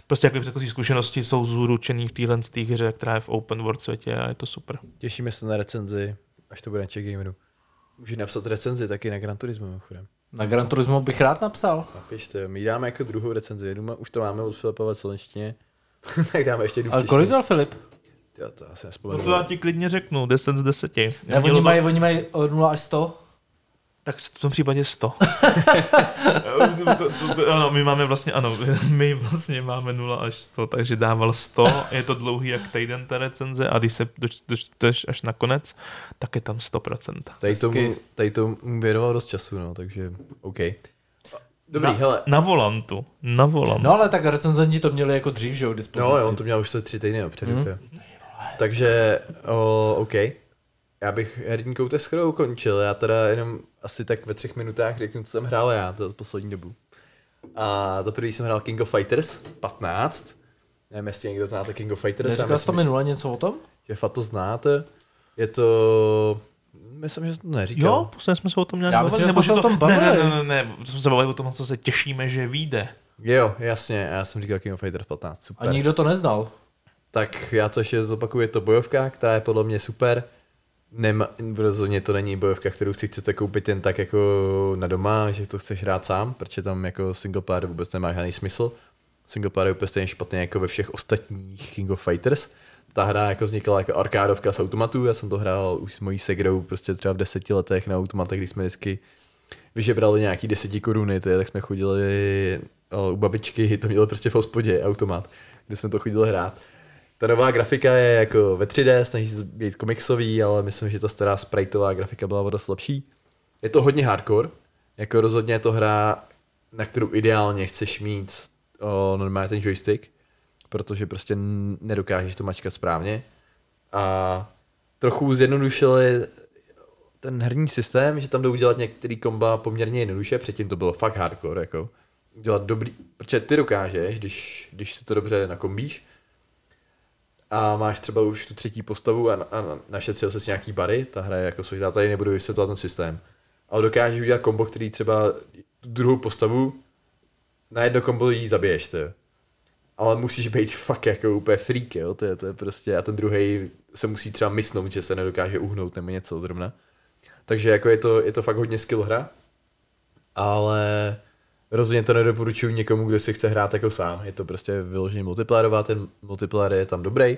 prostě jaké předchozí zkušenosti jsou zúručený v téhle z té hře, která je v open world světě a je to super. Těšíme se na recenzi, až to bude na Czech Gameru. Můžeš napsat recenzi taky na Gran Turismo, mimochodem. Na Gran Turismo bych rád napsal. Napište, my dáme jako druhou recenzi. Jedu, už to máme od Filipa ve slovenštině. tak dáme ještě jednu Ale kolik dal Filip? Jo, to asi No nespomenu. to já ti klidně řeknu, 10 z 10. Ne, oni to- mají, oni mají od 0 až 100. Tak v tom případě 100. to, to, to, to, ano, my máme vlastně, ano, my vlastně máme 0 až 100, takže dával 100, je to dlouhý jak týden ta recenze a když se doč- dočteš až na konec, tak je tam 100%. Tady tomu, tady tomu věnoval dost času, no, takže OK. Dobrý, na, hele. Na volantu, na volantu. No ale tak recenzenti to měli jako dřív, že jo, dispozici. No jo, on to měl už se tři týdny dopředu. Mm. Takže, o, OK. Já bych herní koutech skoro ukončil. Já teda jenom asi tak ve třech minutách řeknu, co jsem hrál já za poslední dobu. A to první jsem hrál King of Fighters 15. Nevím, jestli někdo znáte King of Fighters. já Neříkal jsi to minule něco o tom? že fakt to znáte. Je to... Myslím, že to neříkal. Jo, posledně jsme se o tom nějak Já myslím, že jsme se o tom ne, bavili. ne, ne, ne, ne, jsme se bavili o tom, co se těšíme, že vyjde. Jo, jasně, já jsem říkal King of Fighters 15, super. A nikdo to neznal. Tak já to ještě zopakuju, je to bojovka, která je podle mě super. Nema, rozhodně to není bojovka, kterou si chcete koupit jen tak jako na doma, že to chceš hrát sám, protože tam jako single player vůbec nemá žádný smysl. Single player je úplně stejně špatně jako ve všech ostatních King of Fighters. Ta hra jako vznikla jako arkádovka z automatů, já jsem to hrál už s mojí segrou prostě třeba v deseti letech na automatech, kdy jsme vždycky vyžebrali nějaký deseti koruny, ty, tak jsme chodili o, u babičky, to mělo prostě v hospodě automat, kde jsme to chodili hrát. Ta nová grafika je jako ve 3D, snaží se být komiksový, ale myslím, že ta stará spriteová grafika byla o dost lepší. Je to hodně hardcore, jako rozhodně je to hra, na kterou ideálně chceš mít o, normálně ten joystick, protože prostě nedokážeš to mačkat správně. A trochu zjednodušili ten herní systém, že tam jdou udělat některý komba poměrně jednoduše, předtím to bylo fakt hardcore, jako udělat dobrý, protože ty dokážeš, když, když si to dobře nakombíš, a máš třeba už tu třetí postavu a, a našetřil se nějaký bary, ta hra je jako složitá, tady nebudu vysvětlovat ten systém. Ale dokážeš udělat kombo, který třeba tu druhou postavu na jedno kombo jí zabiješ, ty. Ale musíš být fakt jako úplně freak, jo, to je, to je prostě, a ten druhý se musí třeba mysnout, že se nedokáže uhnout nebo něco zrovna. Takže jako je to, je to fakt hodně skill hra, ale rozhodně to nedoporučuji někomu, kdo si chce hrát jako sám. Je to prostě vyloženě multiplayerová, ten multiplayer je tam dobrý.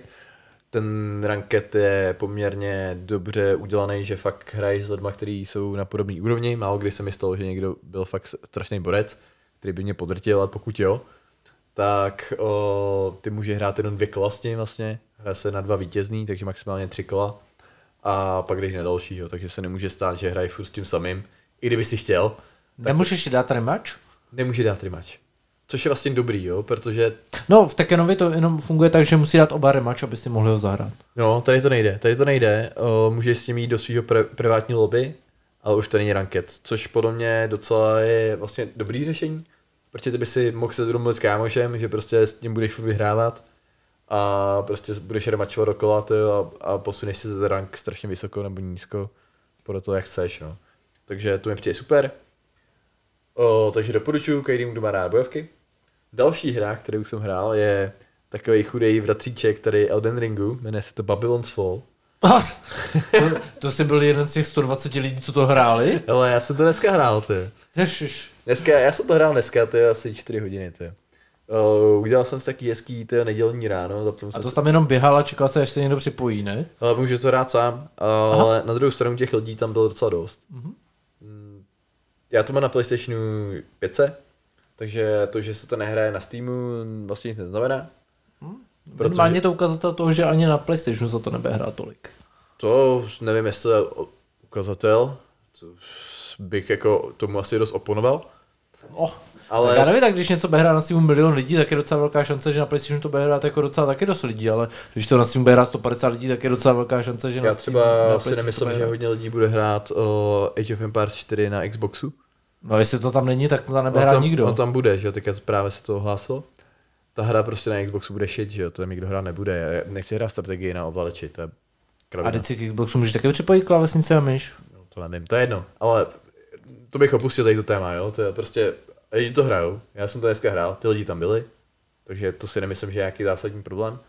Ten ranket je poměrně dobře udělaný, že fakt hraješ s lidmi, kteří jsou na podobné úrovni. Málo kdy se mi stalo, že někdo byl fakt strašný borec, který by mě podrtil, ale pokud jo, tak o, ty může hrát jenom dvě tím vlastně. Hraje se na dva vítězný, takže maximálně tři kola. A pak jdeš na dalšího, takže se nemůže stát, že hraje furt s tím samým. I kdyby si chtěl, Nemůžeš si dát rematch? Nemůže dát rematch. Což je vlastně dobrý, jo, protože No, v Tekkenovi to jenom funguje tak, že musí dát oba rematch, aby si mohli ho zahrát. No, tady to nejde, tady to nejde. O, můžeš s tím jít do svého pre- privátní lobby, ale už to není ranket, což podle mě docela je vlastně dobrý řešení, protože ty by si mohl se domluvit s kámošem, že prostě s tím budeš vyhrávat a prostě budeš remačovat dokola tyjo, a, a posuneš si ten rank strašně vysoko nebo nízko, podle toho, jak chceš, no. Takže to mi přijde super. O, takže doporučuji každému, kdo má rád bojovky. Další hra, kterou jsem hrál, je takový chudej vratříček tady Elden Ringu, jmenuje se to Babylon's Fall. to, to jsi byl jeden z těch 120 lidí, co to hráli? Ale já jsem to dneska hrál, ty. Ježiš. Dneska, já jsem to hrál dneska, ty asi 4 hodiny, ty. Uh, udělal jsem si taky hezký ty nedělní ráno, zapnul A to si, jsi tam jenom běhal a čekal se, až se někdo připojí, ne? ale můžu to hrát sám, ale na druhou stranu těch lidí tam bylo docela dost. Mhm. Já to mám na PlayStationu 5, takže to, že se to nehraje na Steamu, vlastně nic neznamená. Protože- Minimálně to ukazatel toho, že ani na PlayStationu za to nebude hrát tolik. To nevím, jestli to je ukazatel, to bych jako tomu asi dost oponoval. Oh, Ale-. Tak já nevím, tak když něco bude hrát na Steamu milion lidí, tak je docela velká šance, že na PlayStationu to bude hrát jako docela taky dost lidí, ale když to na Steamu bude hrát 150 lidí, tak je docela velká šance, že Já na třeba Steamu, na si nemyslím, že hodně lidí bude hrát o Age of Empires 4 na Xboxu. No jestli to tam není, tak to tam nebude No tam, nikdo. no tam bude, že jo, teďka právě se to ohlásilo. Ta hra prostě na Xboxu bude shit, že jo, to nikdo hrát nebude. Já nechci hrát strategii na ovladači, to je A kravina. teď si k Xboxu můžeš taky připojit klávesnice a myš. No, to nevím, to je jedno, ale to bych opustil tady to téma, jo, to je prostě, lidi to hrajou, já jsem to dneska hrál, ty lidi tam byli, takže to si nemyslím, že je nějaký zásadní problém.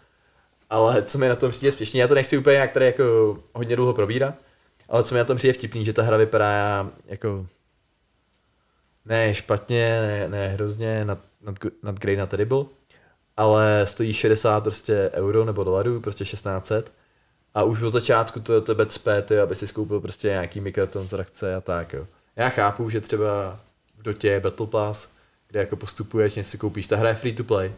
Ale co mi na tom přijde spěšně, já to nechci úplně nějak tady jako hodně dlouho probírat, ale co mi na tom přijde vtipný, že ta hra vypadá jako ne špatně, ne, ne hrozně, nad, nad, nad Grey na Terrible, ale stojí 60 prostě euro nebo dolarů, prostě 1600 a už od začátku to tebe cpe, aby si skoupil prostě nějaký mikrotransakce a tak, jo. Já chápu, že třeba v Dotě je Battle Pass, kde jako postupuješ, něco si koupíš, ta hra je free to play.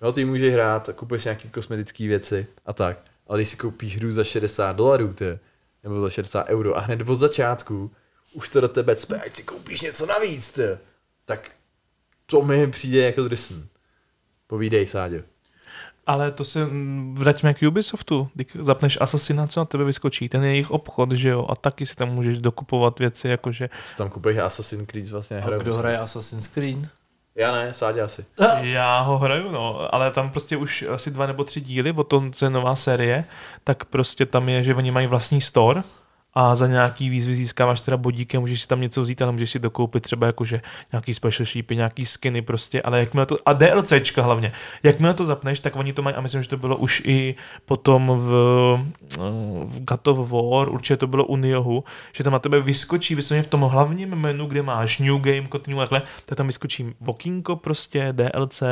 No ty můžeš hrát, kupuješ nějaký kosmetické věci a tak. Ale když si koupíš hru za 60 dolarů, ty, nebo za 60 euro a hned od začátku už to do tebe cpe, ať si koupíš něco navíc, ty, tak to mi přijde jako drsný. Povídej, Sáďo. Ale to se mm, vraťme k Ubisoftu. Když zapneš Assassina, co na tebe vyskočí? Ten je jejich obchod, že jo? A taky si tam můžeš dokupovat věci, jakože Co tam kupuješ Assassin's Creed vlastně A kdo hraje Assassin's Creed? Já ne, Sáďa asi. Já ho hraju, no, ale tam prostě už asi dva nebo tři díly, o tom, co je nová série, tak prostě tam je, že oni mají vlastní store a za nějaký výzvy získáváš teda bodíky, můžeš si tam něco vzít, ale můžeš si dokoupit třeba jakože nějaký special sheepy, nějaký skiny prostě, ale jakmile to, a DLCčka hlavně, jakmile to zapneš, tak oni to mají, a myslím, že to bylo už i potom v, v God of War, určitě to bylo u Niohu, že tam na tebe vyskočí vysloveně v tom hlavním menu, kde máš New Game, Continue, takhle, tak tam vyskočí okýnko prostě, DLC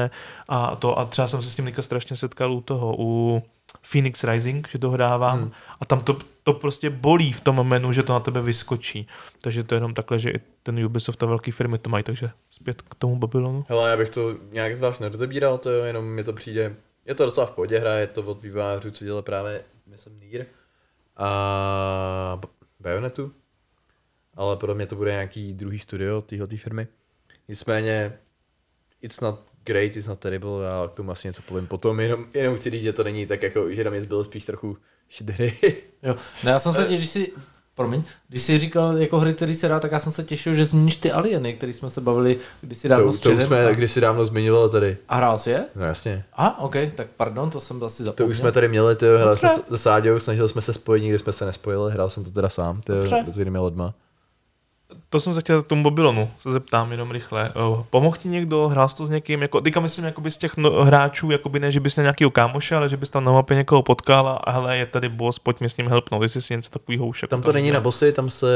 a to, a třeba jsem se s tím strašně setkal u toho, u Phoenix Rising, že to hrávám hmm. a tam to, to prostě bolí v tom menu, že to na tebe vyskočí. Takže to je jenom takhle, že i ten Ubisoft a velké firmy to mají, takže zpět k tomu Babylonu. Hele, já bych to nějak zvlášť nerozebíral, to jo, jenom mi to přijde, je to docela v pohodě hra, je to od vývojářů, co dělá právě, myslím, Nier a Bayonetu, ale podle mě to bude nějaký druhý studio téhle firmy. Nicméně, it's not great, it's not terrible, já k tomu asi něco povím potom, jenom, jenom chci říct, že to není tak jako, že na mě zbylo spíš trochu šedry. Jo. No já jsem se těšil, když si, promiň, když jsi říkal jako hry, který se dá, tak já jsem se těšil, že zmíníš ty alieny, který jsme se bavili kdysi dávno to, s to jsme a, kdysi dávno zmiňovali tady. a hrál jsi je? No jasně. A, ok, tak pardon, to jsem asi To zapomněl. už jsme tady měli, ty hráli jsme to s Sáďou, snažili jsme se spojit, nikdy jsme se nespojili, hrál jsem to teda sám, ty s jinými lidma. To jsem se chtěl k tomu Babylonu, se zeptám jenom rychle. Eh, Pomohl ti někdo, hrál jsi to s někým, jako, teďka myslím jakoby z těch no, hráčů, jakoby ne, že bys měl nějakého kámoše, ale že bys tam na mapě někoho potkal a hele, je tady boss, pojď mi s ním helpnout, jestli si něco takového už. jako Tam to není na bossy, tam se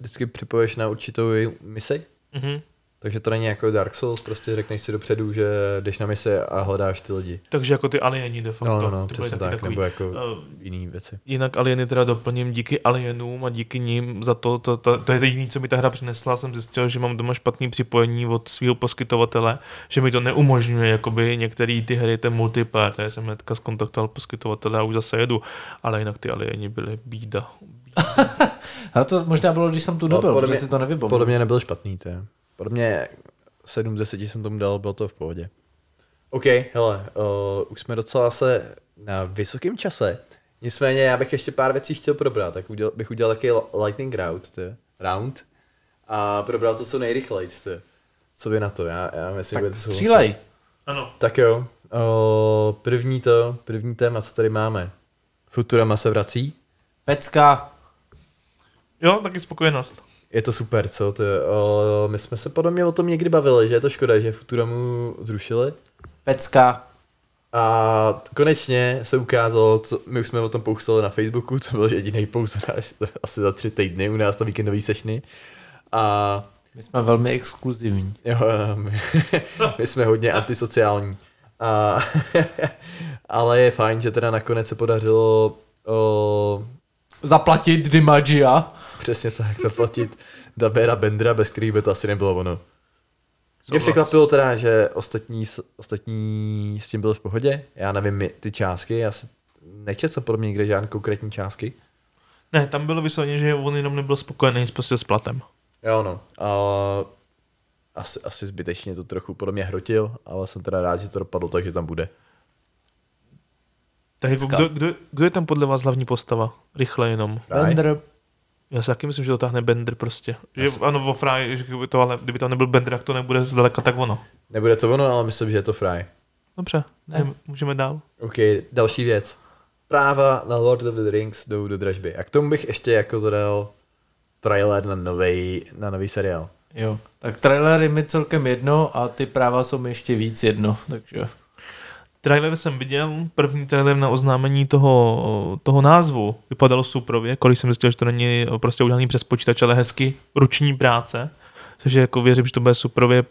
vždycky připoješ na určitou misi Mhm. Takže to není jako Dark Souls, prostě řekneš si dopředu, že jdeš na mise a hledáš ty lidi. Takže jako ty alieni de facto. No, no, no, přesně tak, takový. nebo jako Uh, jiný věci. Jinak alieny teda doplním díky alienům a díky ním za to, to, to, to je jediné, co mi ta hra přinesla, jsem zjistil, že mám doma špatný připojení od svého poskytovatele, že mi to neumožňuje jakoby některé ty hry, ten multiplayer, takže jsem hnedka skontaktoval poskytovatele a už zase jedu, ale jinak ty alieni byly bída. A to možná bylo, když jsem tu nebyl, podle protože mě- si to nevybavuju. Podle mě nebyl špatný, to je. Podle mě 7 z 10 jsem tomu dal, bylo to v pohodě. OK, hele, uh, už jsme docela se na vysokém čase. Nicméně já bych ještě pár věcí chtěl probrat, tak udělal, bych udělal taky lightning round, to je, round a probral to co nejrychleji. Je. Co vy na to? Já, já myslím, Tak že to střílej. Ano. Tak jo, uh, první to, první téma, co tady máme. Futurama se vrací, Pecka. Jo, taky spokojenost. Je to super, co? To je, o, my jsme se podle mě o tom někdy bavili, že je to škoda, že Futuramu zrušili. Pecka. A konečně se ukázalo, co, my už jsme o tom poustali na Facebooku, to byl jediný post až, asi za tři týdny u nás na víkendový sešny. A My jsme velmi exkluzivní. jo, my, my jsme hodně antisociální. A, ale je fajn, že teda nakonec se podařilo o, Zaplatit Dimagia. Přesně tak zaplatit Dabera Bendra, bez kterých by to asi nebylo ono. Mě překvapilo teda, že ostatní, s- ostatní s tím byl v pohodě. Já nevím my- ty částky, já si nečetl jsem podle mě někde žádné konkrétní částky. Ne, tam bylo vysloveně, že on jenom nebyl spokojený s- prostě s platem. Jo no, a asi, asi zbytečně to trochu podle mě hrotil, ale jsem teda rád, že to dopadlo tak, že tam bude. Tak jako kdo, kdo, kdo, je tam podle vás hlavní postava? Rychle jenom. Fry? Bender. Já si taky myslím, že to táhne Bender prostě. Že ano, vo Fry, že kdyby to, ale kdyby tam nebyl Bender, jak to nebude zdaleka tak ono. Nebude to ono, ale myslím, že je to Fry. Dobře, Ne. můžeme dál. OK, další věc. Práva na Lord of the Rings jdou do dražby. A k tomu bych ještě jako zadal trailer na nový na nový seriál. Jo. Tak trailer je mi celkem jedno a ty práva jsou mi ještě víc jedno. Takže Trailer jsem viděl, první trailer na oznámení toho, toho názvu. Vypadalo suprově, kolik jsem zjistil, že to není prostě udělaný přes počítač, ale hezky ruční práce, takže jako věřím, že to bude suprově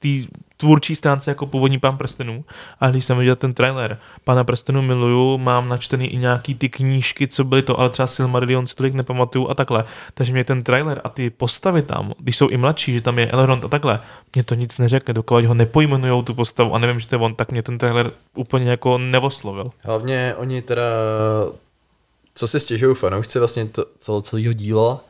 té tvůrčí stránce jako původní Pán prstenů. A když jsem viděl ten trailer, Pána prstenů miluju, mám načtený i nějaký ty knížky, co byly to, ale třeba Silmarillion si tolik nepamatuju a takhle. Takže mě ten trailer a ty postavy tam, když jsou i mladší, že tam je Elrond a takhle, mě to nic neřekne, dokud ho nepojmenujou tu postavu a nevím, že to je on, tak mě ten trailer úplně jako nevoslovil. Hlavně oni teda, co si stěžují fanoušci vlastně to, celo, celého díla,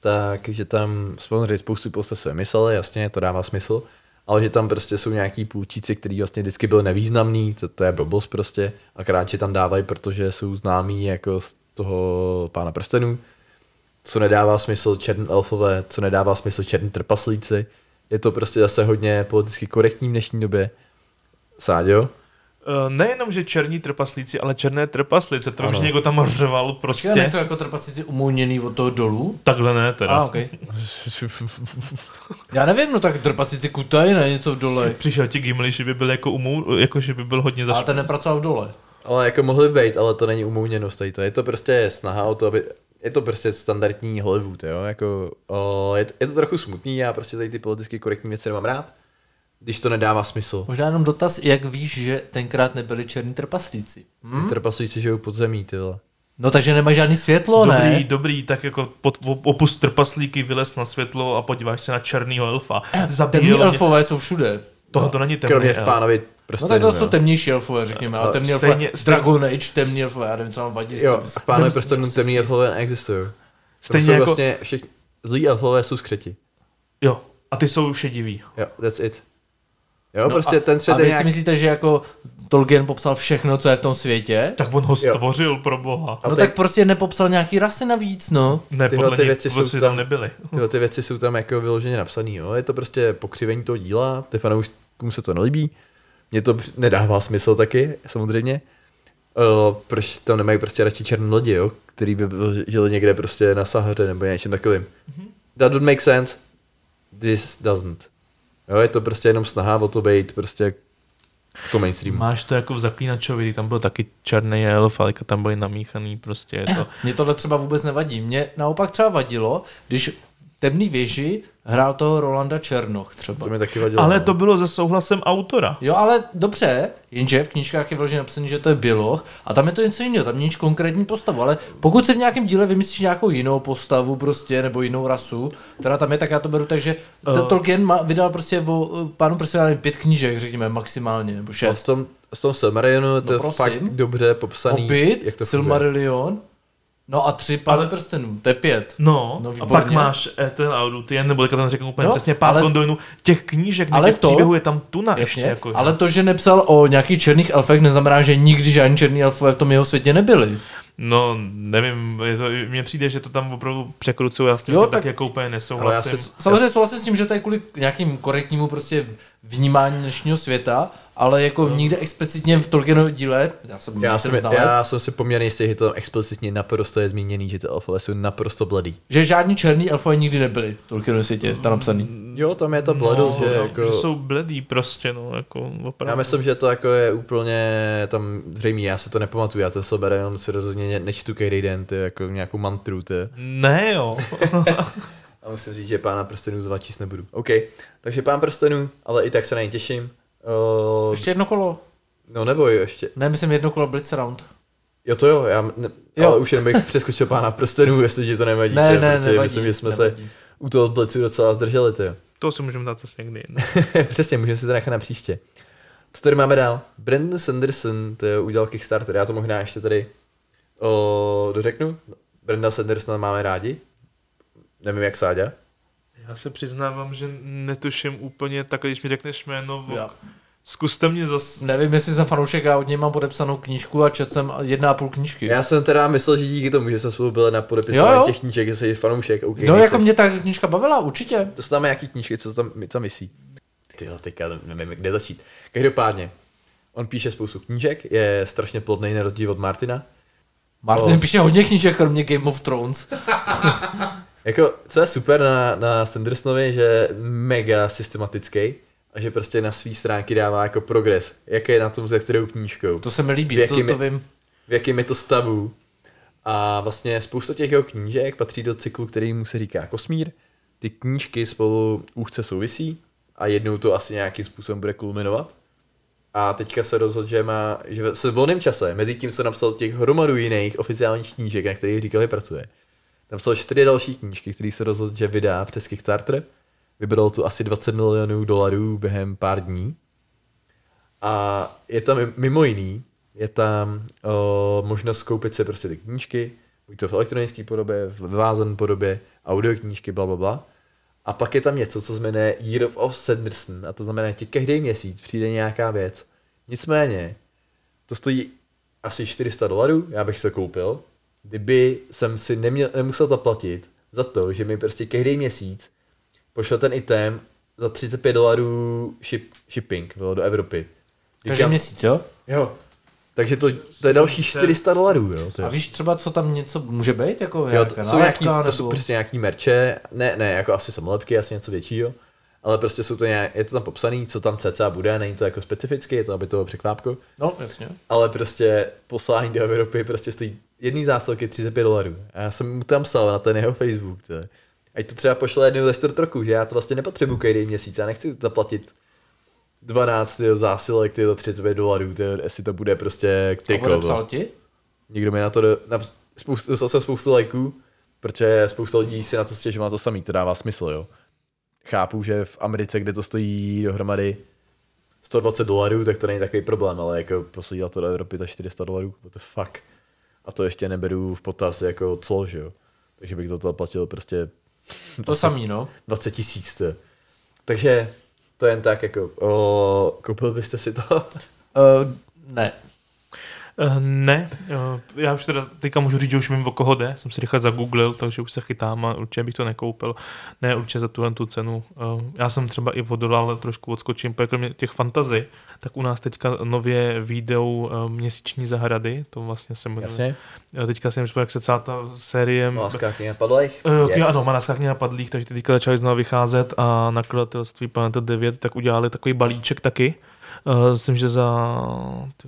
tak že tam samozřejmě spoustu postav se vymysleli, jasně, to dává smysl, ale že tam prostě jsou nějaký půlčíci, který vlastně vždycky byl nevýznamný, to, to je blbost prostě, akorát že tam dávají, protože jsou známí jako z toho pána prstenů, co nedává smysl černý elfové, co nedává smysl černý trpaslíci, je to prostě zase hodně politicky korektní v dnešní době. Sáďo? Eh, Nejenom, že černí trpaslíci, ale černé trpaslice, to Ano. že někdo tam řval Počkej, prostě. nejsou jako trpaslici umouněný od toho dolů? Takhle ne teda. A, okay. Já nevím, no tak trpaslici kutají na něco v dole. Přišel ti Gimli, že by byl jako umů, jako že by byl hodně Ale zaš... ten nepracoval v dole. Ale jako mohli být, ale to není umouněnost tady to. Je to prostě snaha o to, aby... Je to prostě standardní Hollywood, jo, jako... O, je, to, je to trochu smutný, já prostě tady ty politicky korektní věci nemám rád, když to nedává smysl. Možná jenom dotaz, jak víš, že tenkrát nebyli černí trpaslíci? Hm? Ty trpasující žijou pod zemí, ty vole. No takže nemá žádný světlo, Dobrý, ne? dobrý, tak jako pod, opust trpaslíky, vylez na světlo a podíváš se na černýho elfa. Temní Zabíjel mě... elfové jsou všude. Tohle to není temný Kromě v elf. pánovi No tak to jsou temnější elfové, řekněme, ale Ale temní stejně- elfové, stejně- Dragon Age, temní elfové, já nevím, co vám vadí. Jo, v pánovi Temný- prostě temný elfové neexistují. Stejně jako- vlastně všichni, zlí elfové jsou skřeti. Jo, a ty jsou šedivý. Jo, that's it. Jo, No prostě a, ten a svět vy je si nějak... myslíte, že jako Tolkien popsal všechno, co je v tom světě? Tak on ho Jo. stvořil pro boha. A No teď- tak prostě nepopsal nějaký rasy navíc, no. Ne, tyhle podle ty věci jsou tam tam- nebyly. Tyhle ty věci jsou tam jako vyloženě napsané, jo. Je to prostě pokřivení toho díla, ty fanouškům se to nelíbí. Mně to nedává smysl taky, samozřejmě. Uh, proč tam nemají prostě radši černé lidi, jo? Který by byl- žili někde prostě na Sahaře nebo něčem takovým. That would make sense. This doesn't. Jo, je to prostě jenom snaha o to být prostě v tom mainstreamu. Máš to jako v Zaklínačovi, tam byl taky černý elf, ale tam byly namíchaný, prostě je to... Mně tohle třeba vůbec nevadí. Mně naopak třeba vadilo, když Temný věži hrál toho Rolanda Černoch třeba. To mi taky vadilo. Ale no. to bylo se souhlasem autora. Jo, ale dobře, jenže v knížkách je vložené napsané, že to je Běloch a tam je to něco jiného, tam není konkrétní postavu, ale pokud se v nějakém díle vymyslíš nějakou jinou postavu prostě, nebo jinou rasu, která tam je, tak já to beru tak, že uh. Tolkien ma, vydal prostě o eh, pánu prostě pět knížek, řekněme, maximálně, nebo A v šest. tom, v tom Silmarillionu to je prosím. fakt dobře popsaný. Hobbit, jak to. Silmarillion, no a tři pány Ale- prstenů, to je pět. No, No, a pak máš Ethel Audutien, nebo teďka to neřeknu úplně No, přesně, pár ale- Kondoinů. Těch knížek, ale těch to- příběhů je tam tuna ještě. Jako, ale to, že nepsal o nějakých černých elfech, neznamená, že nikdy žádní černí elfové v tom jeho světě nebyli. No, nevím, je to, mně přijde, že to tam opravdu překrucují, já s tím Jo, tak- tak, jako úplně nesouhlasím. Já si- Samozřejmě souhlasím s tím, že to je kvůli nějakým korektnímu prostě vnímání dnešního světa, ale jako No. nikde explicitně v Tolkienově díle, já jsem, Já jsem, znalec, já jsem si poměrně jistý, že to tam explicitně naprosto je zmíněný, že ty elfové jsou naprosto bledý. že žádní černí elfové nikdy nebyli v Tolkienově světě, tam napsaný. Jo, tam je ta bledost, no, že no, jako... že jsou bledý prostě, no, jako opravdu. Já myslím, že to jako je úplně tam zřejmý, já si to nepamatuju, já to Silmarillion si rozhodně ne- nečtu každý den, ty jako nějakou mantru, ty. Ne, jo. A musím říct, že pána prstenů znova číst nebudu. OK, takže pán prstenů, ale i tak se na ně těším. Uh, Ještě jedno kolo. no nebo jo, ještě. Ne, myslím jedno kolo Blitz Round. Jo to jo, já ne, Jo. ale už jen bych přeskočil pána prstenů, jestli ti to nevadí. Ne, ne, protože nevadí. myslím, že jsme nevadí. se u toho blicu docela zdrželi, ty. to si můžeme dát zase někdy. Přesně, můžeme si to nechat na příště. Co tady máme dál? Brandon Sanderson, to je udělal Kickstarter, já to možná ještě tady o, dořeknu. Brandon Sandersona máme rádi. Nevím jak Sáďa. Já se přiznávám, že netuším úplně tak, když mi řekneš jméno, vok. Já. Zkuste mě zas... Nevím, jestli jsem fanoušek, já od něj mám podepsanou knížku a četl jsem jedna a půl knížky. Já jsem teda myslel, že díky tomu, že jsme spolu byli na podepisování Jo, jo. těch knížek, že jsi fanoušek. Okay, no jako mě ta knížka bavila, určitě. To jsou tam nějaký knížky, co tam, co myslí. Tyhle, teďka nevím, kde začít. Každopádně, on píše spoustu knížek, je strašně plodný na rozdíl od Martina. Martin Oh. píše hodně knížek, kromě Game of Thrones. Jako, co je super na, na Sandersonovi, že je mega systematický a že prostě na svý stránky dává jako progres, jak je na tom se kterou knížkou, To se mi líbí, V to, jakým to vím. v jakém je to stavu. A vlastně spousta těch jeho knížek patří do cyklu, který mu se říká Kosmír. Ty knížky spolu úzce souvisí a jednou to asi nějakým způsobem bude kulminovat. A teďka se rozhodl, že má, že se v volném čase, mezi tím se napsal těch hromadu jiných oficiálních knížek, na kterých říkal, že pracuje. Napsal čtyři další knížky, který se rozhodl, že vydá přes Kickstarter. Vybral tu asi 20 milionů dolarů během pár dní. A je tam mimo jiný, je tam o, možnost koupit si prostě ty knížky, buď to v elektronické podobě, v vázané podobě, audioknížky, bla, bla, bla. A pak je tam něco, co jmenuje Year of, of Sanderson, a to znamená, že každý měsíc přijde nějaká věc. Nicméně, to stojí asi 400 dolarů, já bych se koupil, kdyby jsem si neměl, nemusel zaplatit za to, že mi prostě každý měsíc pošle ten item za 35 dolarů ship, shipping bylo, do Evropy. Každý Říkám- měsíc, jo? Jo. Takže to, to je další 700. 400 dolarů, jo. To je. A víš třeba, co tam něco může být? Jako Jo, nějaká to, jsou nějaký, nálepka, to jsou nebo- prostě nějaký merče, ne, ne, jako asi samolepky, asi něco většího, ale prostě jsou to nějak, je to tam popsaný, co tam cca bude, není to jako specificky, je to aby to bylo překvápko, No, jasně. ale prostě poslání do Evropy prostě stojí jedný zásilky 35 dolarů. A já jsem mu tam psal na ten jeho Facebook, to je. Ať to třeba pošle jednou ze čtvrt roku, že já to vlastně nepotřebuji každý měsíc, já nechci zaplatit 12 tyjo, zásilek tyjo, za 35 dolarů, tyjo, jestli to bude prostě A tyko. odepsal ti? Někdo mi na to, do, na, spoustu, dostal jsem spoustu lajků, protože spousta lidí si na to stěžuje na to samý, to dává smysl, jo. Chápu, že v Americe, kde to stojí dohromady 120 dolarů, tak to není takový problém, ale jako posílat to do Evropy za 400 dolarů, what the fuck. A to ještě neberu v potaz jako clo, že jo. Takže bych za to platil prostě To samý, no. 20 tisíc. Takže to jen tak jako, o, koupil byste si to? Uh, ne. Uh, ne, uh, já už teda teďka můžu říct, že už vím, o koho jde, jsem si rychle zagooglil, takže už se chytám a určitě bych to nekoupil. Ne, určitě za tuhle tu cenu. Uh, já jsem třeba i odolal, trošku odskočím, protože kromě těch fantazy, tak u nás teďka nově výjdou uh, měsíční zahrady, to vlastně se jmenuje. Jasně. Uh, Teďka jsem říkal, jak se celá ta série... Láska kniha padlých? Uh, yes. Ano, Manaská kniha padlých, takže teďka začaly znovu vycházet a nakladatelství Planeta 9 tak udělali takový balíček taky. Uh, myslím, že za,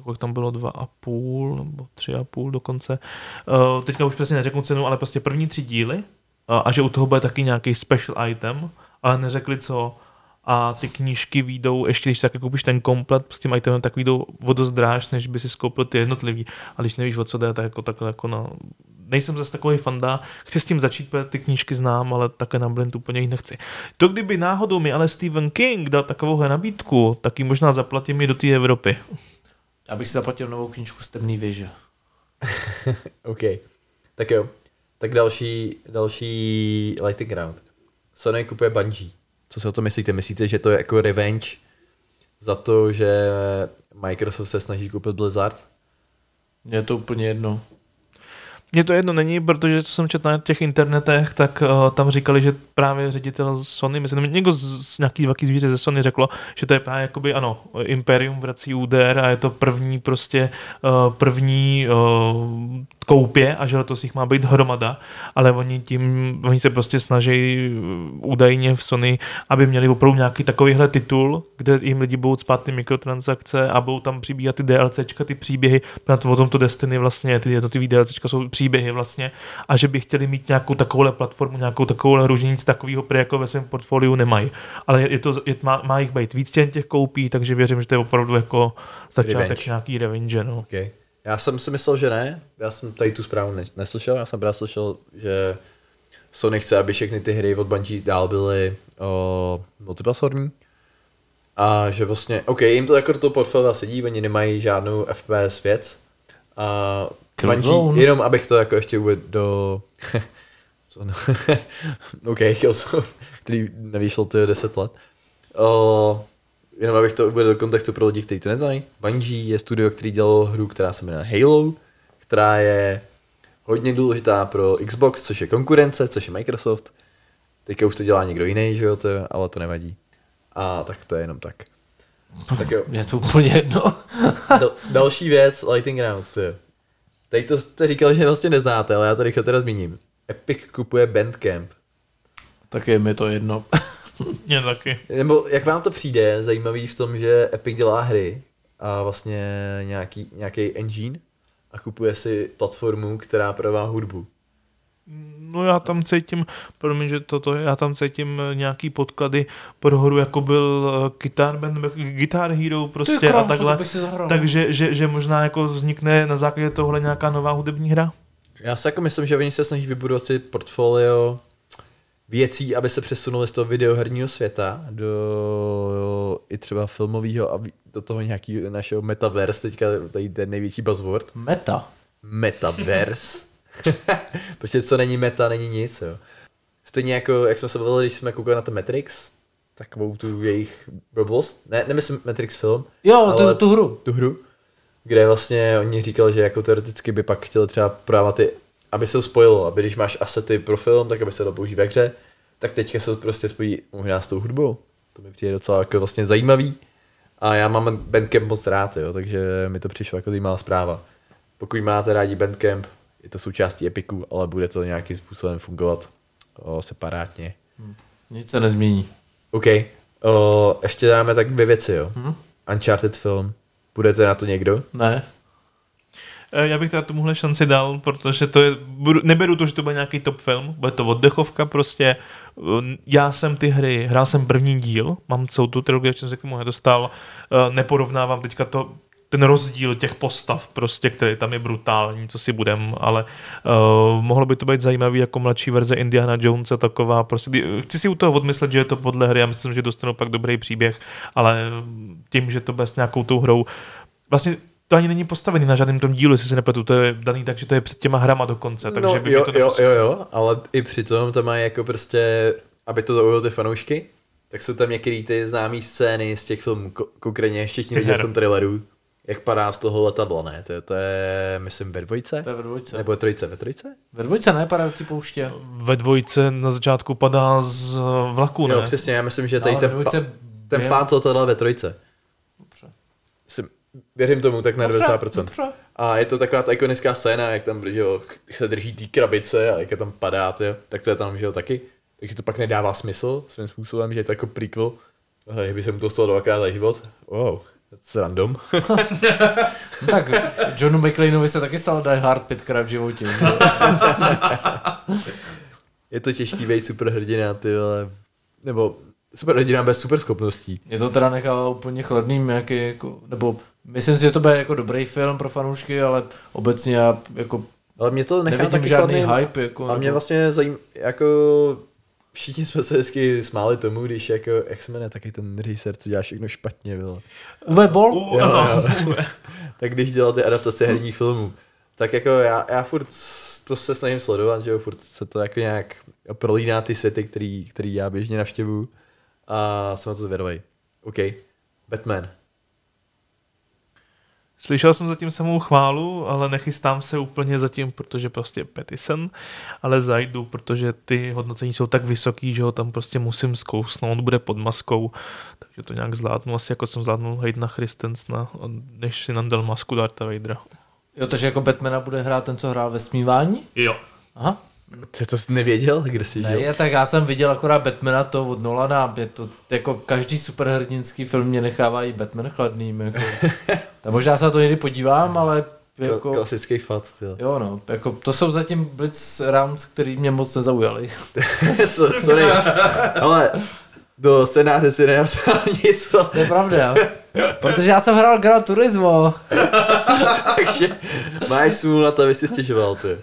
kolik tam bylo, dva a půl, nebo tři a půl dokonce. Uh, teďka už přesně neřeknu cenu, ale prostě první tři díly a, a že u toho bude taky nějaký special item, ale neřekli co a ty knížky výjdou, ještě když tak koupíš ten komplet s tím itemem, tak výjdou o dost dráž, než by si skoupil ty jednotlivý. A když nevíš, o co jde, tak jako takhle jako na... Nejsem zase takový fanda, chci s tím začít, protože ty knížky znám, ale také na blind úplně jich nechci. To kdyby náhodou mi ale Stephen King dal takovouhle nabídku, tak ji možná zaplatím i do té Evropy. Abych si zaplatil novou knížku z temný věže. OK. Tak jo. Tak další, další lightning round. Sony kupuje Bungie. Co si o to myslíte? Myslíte, že to je jako revenge za to, že Microsoft se snaží koupit Blizzard? Mně je to úplně jedno. Mně to jedno není, protože co jsem četl na těch internetech, tak uh, tam říkali, že právě ředitel Sony, myslím, někdo z, z nějaký velký zvíře ze Sony řeklo, že to je právě jakoby, ano, Imperium vrací úder a je to první prostě, uh, první uh, koupě a že letos jich má být hromada, ale oni tím, oni se prostě snaží údajně v Sony, aby měli opravdu nějaký takovýhle titul, kde jim lidi budou spát ty mikrotransakce a budou tam přibíhat ty DLCčka, ty příběhy, na to, o tomto Destiny vlastně, ty jednotlivý DLCčka jsou příběhy vlastně a že by chtěli mít nějakou takovouhle platformu, nějakou takovouhle hru, nic takového prý jako ve svém portfoliu nemají. Ale je to, je, má, má jich být víc těch koupí, takže věřím, že to je opravdu jako začátek Revenge. nějaký revenge, no. Okay. Já jsem si myslel, že ne. Já jsem tady tu zprávu ne- neslyšel. Já jsem právě slyšel, že Sony chce, aby všechny ty hry od Bungie dál byly o, multiplatformní. A že vlastně, OK, jim to jako do toho portfolia sedí, oni nemají žádnou FPS věc. A. Bungie, jenom abych to jako ještě uvedl do... Co no? OK, Killzone, který nevyšel ty 10 let. O, jenom abych to uvedl do kontextu pro lidi, kteří to neznají. Bungie je studio, který dělalo hru, která se jmenuje Halo, která je hodně důležitá pro Xbox, což je konkurence, což je Microsoft. Teďka už to dělá někdo jiný, že jo, to, ale to nevadí. A tak to je jenom tak. Tak jo. Je to úplně jedno. Dal, další věc, Lighting Round, ty. Teď to jste říkal, že vlastně neznáte, ale já to rychle teda zmíním. Epic kupuje Bandcamp. tak je mi to jedno. Mně taky. Nebo jak vám to přijde zajímavý v tom, že Epic dělá hry a vlastně nějaký, nějaký engine a kupuje si platformu, která prodává hudbu. No já tam cítím, promiň, že toto já tam cítím eh, nějaký podklady pro hru, jako byl eh, Guitar Band, Guitar Hero prostě a takhle. zahrál. Takže že, že možná jako vznikne na základě tohle nějaká nová hudební hra? Já si jako myslím, že oni se snaží vybudovat si portfolio věcí, aby se přesunuli z toho videoherního světa do i třeba filmového a do toho nějakého našeho metaverse, teďka tady ten největší buzzword. Meta. Metaverse. Protože co není meta, není nic, jo. Stejně jako, jak jsme se bavili, když jsme koukali na ten Matrix, takovou tu jejich blbost, ne, nemyslím Matrix film, Jo, tu, Ale- tu hru. tu hru, kde vlastně oni říkali, že jako teoreticky by pak chtěli třeba prodávat ty, aby se to spojilo, aby když máš asety pro film, tak aby se to použít ve hře, tak teďka se to prostě spojí možná s tou hudbou. To mi přijde docela jako vlastně zajímavý. A já mám Bandcamp moc rád, jo, takže mi to přišlo jako zajímavá zpráva. Pokud máte rádi Bandcamp, je to součástí Epiku, ale bude to nějakým způsobem fungovat o, separátně. Nic se nezmění. OK, o, ještě dáme tak dvě věci, jo. Hm? Uncharted film, budete na to někdo? Ne. Eh, Já bych teda tomuhle šanci dal, protože to je, budu, neberu to, že to bude nějaký top film, bude to oddechovka prostě. Eh, Já jsem ty hry, hrál jsem první díl, mám celou tu trilogii, ještě jsem se k tomu nedostal, Eh, neporovnávám teďka to, ten rozdíl těch postav prostě, který tam je brutální, co si budem, ale uh, mohlo by to být zajímavý jako mladší verze Indiana Jonesa taková, prostě, chci si u toho odmyslet, že je to podle hry, já myslím, že dostanu pak dobrý příběh, ale tím, že to bude s nějakou tou hrou, vlastně to ani není postavený na žádném tom dílu, jestli se nepletu, to je daný tak, že to je před těma hrama dokonce, takže no, by jo, to jo, jo, jo, ale i přitom to má jako prostě, aby to zaujalo ty fanoušky, tak jsou tam některé ty známé scény z těch filmů, ko- konkrétně všichni těch viděli v tom traileru, jak padá z toho letadla, ne? To, je- to je, myslím, ve dvojce? To je ve dvojce. Nebo je trojce, ve trojce? Ve dvojce ne, padá do té pouště. Ve dvojce na začátku padá z vlaku, ne? Jo, přesně, já myslím, že tady Ale ve ten, pa, dvojce ten během- pán z letadla je ve trojce. Dobře. Myslím, věřím tomu tak na Dobře, 90%. dobře. A je to taková ta ikonická scéna, jak tam že jo, se drží té krabice a jak je tam padá, tyjo, tak to je tam že jo, taky. Takže to pak nedává smysl svým způsobem, že je to jako prequel. Ale jak by se mu to stalo dvakrát za život. Wow, random. No tak Johnu McLeanovi se taky stalo Die Hard pětkrát v životě. je to těžký být superhrdina, ty vole. Nebo superhrdina bez superschopností. Mě to teda nechává úplně chladným, jaký, jako, nebo myslím si, že to bude jako dobrý film pro fanoušky, ale obecně já jako Ale mě to nechá nevidím taky žádný chladným. hype. Jako, A mě nebo- vlastně zajím, jako všichni jsme se hezky smáli tomu, když jako, jak se jmenuje taky ten režisér, co dělá všechno špatně, bylo. Uwe Boll? U, Jo, ano. tak když dělal ty adaptace herních filmů, tak jako já, já furt to se snažím sledovat, že jo, furt se to jako nějak prolíná ty světy, který, který já běžně navštěvuju a jsem na to zvědavý. OK, Batman. Slyšel jsem zatím samou chválu, ale nechystám se úplně zatím, protože prostě Petison, ale zajdu, protože ty hodnocení jsou tak vysoký, že ho tam prostě musím zkousnout, bude pod maskou, takže to nějak zvládnu, asi jako jsem zvládnul Haydna Christensna, než si nám dal masku Darta Vadera. Jo, takže jako Batmana bude hrát ten, co hrál ve smívání? Jo. Aha. Ty to jsi nevěděl, kde jsi Ne, žil? já, tak já jsem viděl akorát Batmana to od Nolana, je to jako každý superhrdinský film mě nechává i Batman chladným, jako. tak možná se na to někdy podívám, ale Jako... Klasický fat, ty. jo no, jako to jsou zatím Blitz Rounds, který mě moc nezaujaly. So- Sorry, ale do scénáře si nenapsal nic, To je pravda, protože já jsem hrál Gran Turismo. takže máš smůlu na to, aby si stěžoval, ty.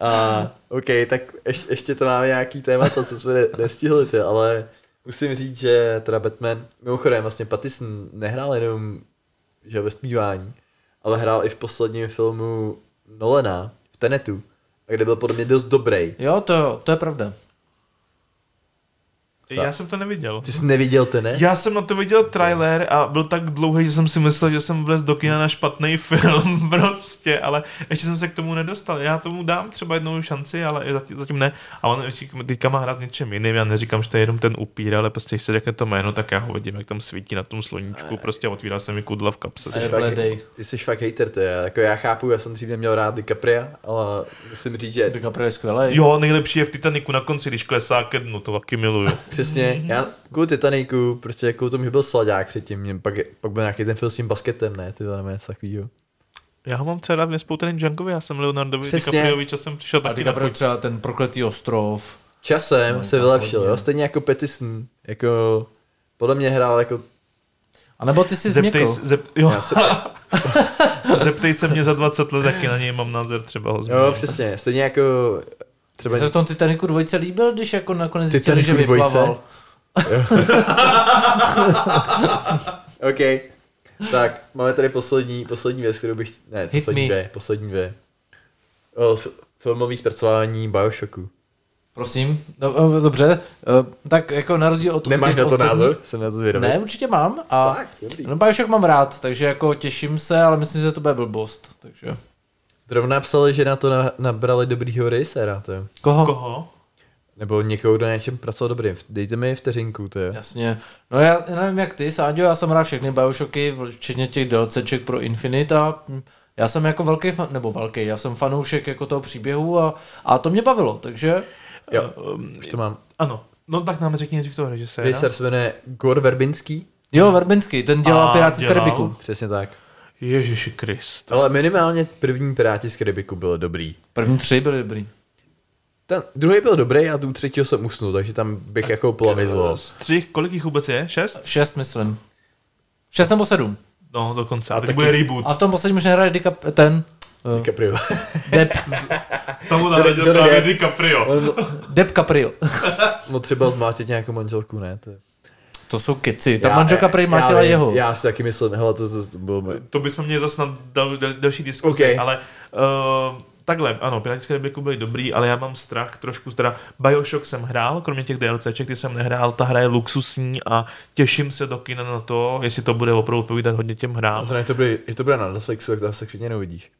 A OK, tak ješ, ještě to máme nějaký témata, co jsme ne, nestihli, ty, ale musím říct, že teda Batman, mimochodem vlastně Pattinson nehrál jenom že ve zpívání, ale hrál i v posledním filmu Nolana, v Tenetu, kde byl podle mě dost dobrý. Jo, to, to je pravda. Já jsem to neviděl. Ty jsi neviděl Tenet? Já jsem na to viděl trailer a byl tak dlouhý, že jsem si myslel, že jsem vlez do kina na špatný film prostě, ale ještě jsem se k tomu nedostal. Já tomu dám třeba jednou šanci, ale zatím, ne. A on teďka má hrát něčem jiným, já neříkám, že to je jenom ten upír, ale prostě když se řekne to jméno, tak já ho vidím, jak tam svítí na tom sloníčku, prostě otvírá se mi kudla v kapse. Jsi, fakt, ty jsi fakt hater, ty. Jako já chápu, já jsem dřív neměl rád DiCapria, ale musím říct, že DiCaprio je skvělý. Jo, nejlepší je v Titaniku na konci, když klesá ke dnu, to taky miluju. přesně, já kvůli Titaniku, prostě kvůli tomu, že byl sladák předtím, mě pak, pak byl nějaký ten film s tím basketem, ne, ty vole, nebo něco takovýho. Já ho mám třeba rád v nespoutaném Djangovi, já jsem Leonardovi. DiCapriovi časem přišel A taky na DiCaprio třeba ten prokletý ostrov. Časem No, se vylepšil, hodně. jo, stejně jako Pettison, jako podle mě hrál jako, A nebo ty jsi Zeptej, změkl. se- zep, jo, já se, zeptej se mě za 20 let, taky na něj mám názor, třeba ho změním. jo, přesně, stejně jako třeba Mně se v tom Titaniku dvojce líbil, když jako nakonec zjistili, že vyplaval. OK. Tak, máme tady poslední, poslední věc, kterou bych... Ne, Hit poslední me. dvě, poslední dvě. O, f- filmový zpracování Bioshocku. Prosím, no, dobře, eh, tak jako na rozdíl od Nemáš na to ostatních- názor? Jsem na to zvědavý. Ne, určitě mám. A Fakt, no Bioshock mám rád, takže jako těším se, ale myslím, že to bude blbost. Takže. Zrovna psali, že na to na, nabrali dobrýho režiséra, to je. Koho? Koho? Nebo někoho, kdo na něčem pracoval dobrý. Dejte mi vteřinku, to je. Jasně. No já, já nevím jak ty, Sáďo, já jsem hrál všechny Bioshocky, včetně těch DLCček pro Infinite a hm, já jsem jako velký fan, nebo velký, já jsem fanoušek jako toho příběhu a, a to mě bavilo, takže Jo, Um, už to mám. ano, no tak nám řekni nejdřív toho režiséra. Režisér se jmenuje Gor Verbinský. jo, Verbinský, ten dělá A Piráty z? Karibiku. Přesně tak. Ježiši Krist. Ale minimálně první Piráti z Karibiku byl dobrý. První tři byly dobrý. Ten druhý byl dobrý a tu třetího jsem usnul, takže tam bych jako polemizoval. Střih, kolik jich vůbec je? Šest? Šest, myslím. Šest nebo sedm. No, dokonce. A teď taky- bude reboot. A v tom posledním už nehraje Dicap- ten uh, DiCaprio. Depp, Tomu nahradil právě. DiCaprio. On Depp Caprio. no třeba zmátit nějakou manželku, ne? To je... To jsou keci. Ta Já- manželka prý mátila vím, jeho. Já si taky myslím, hele, to, to, to bylo moje. To bychom měli zase na dal, dal, další diskuzi, OK. ale uh, takhle, ano, Pirátské Karibiku byly dobrý, ale já mám strach trošku, teda Bioshock jsem hrál, kromě těch DLCček, ty jsem nehrál, ta hra je luxusní a těším se do kina na to, jestli to bude opravdu povídat hodně těm hrám. to ne, to bude, to bude na Netflixu, tak to asi všichni neuvidíš.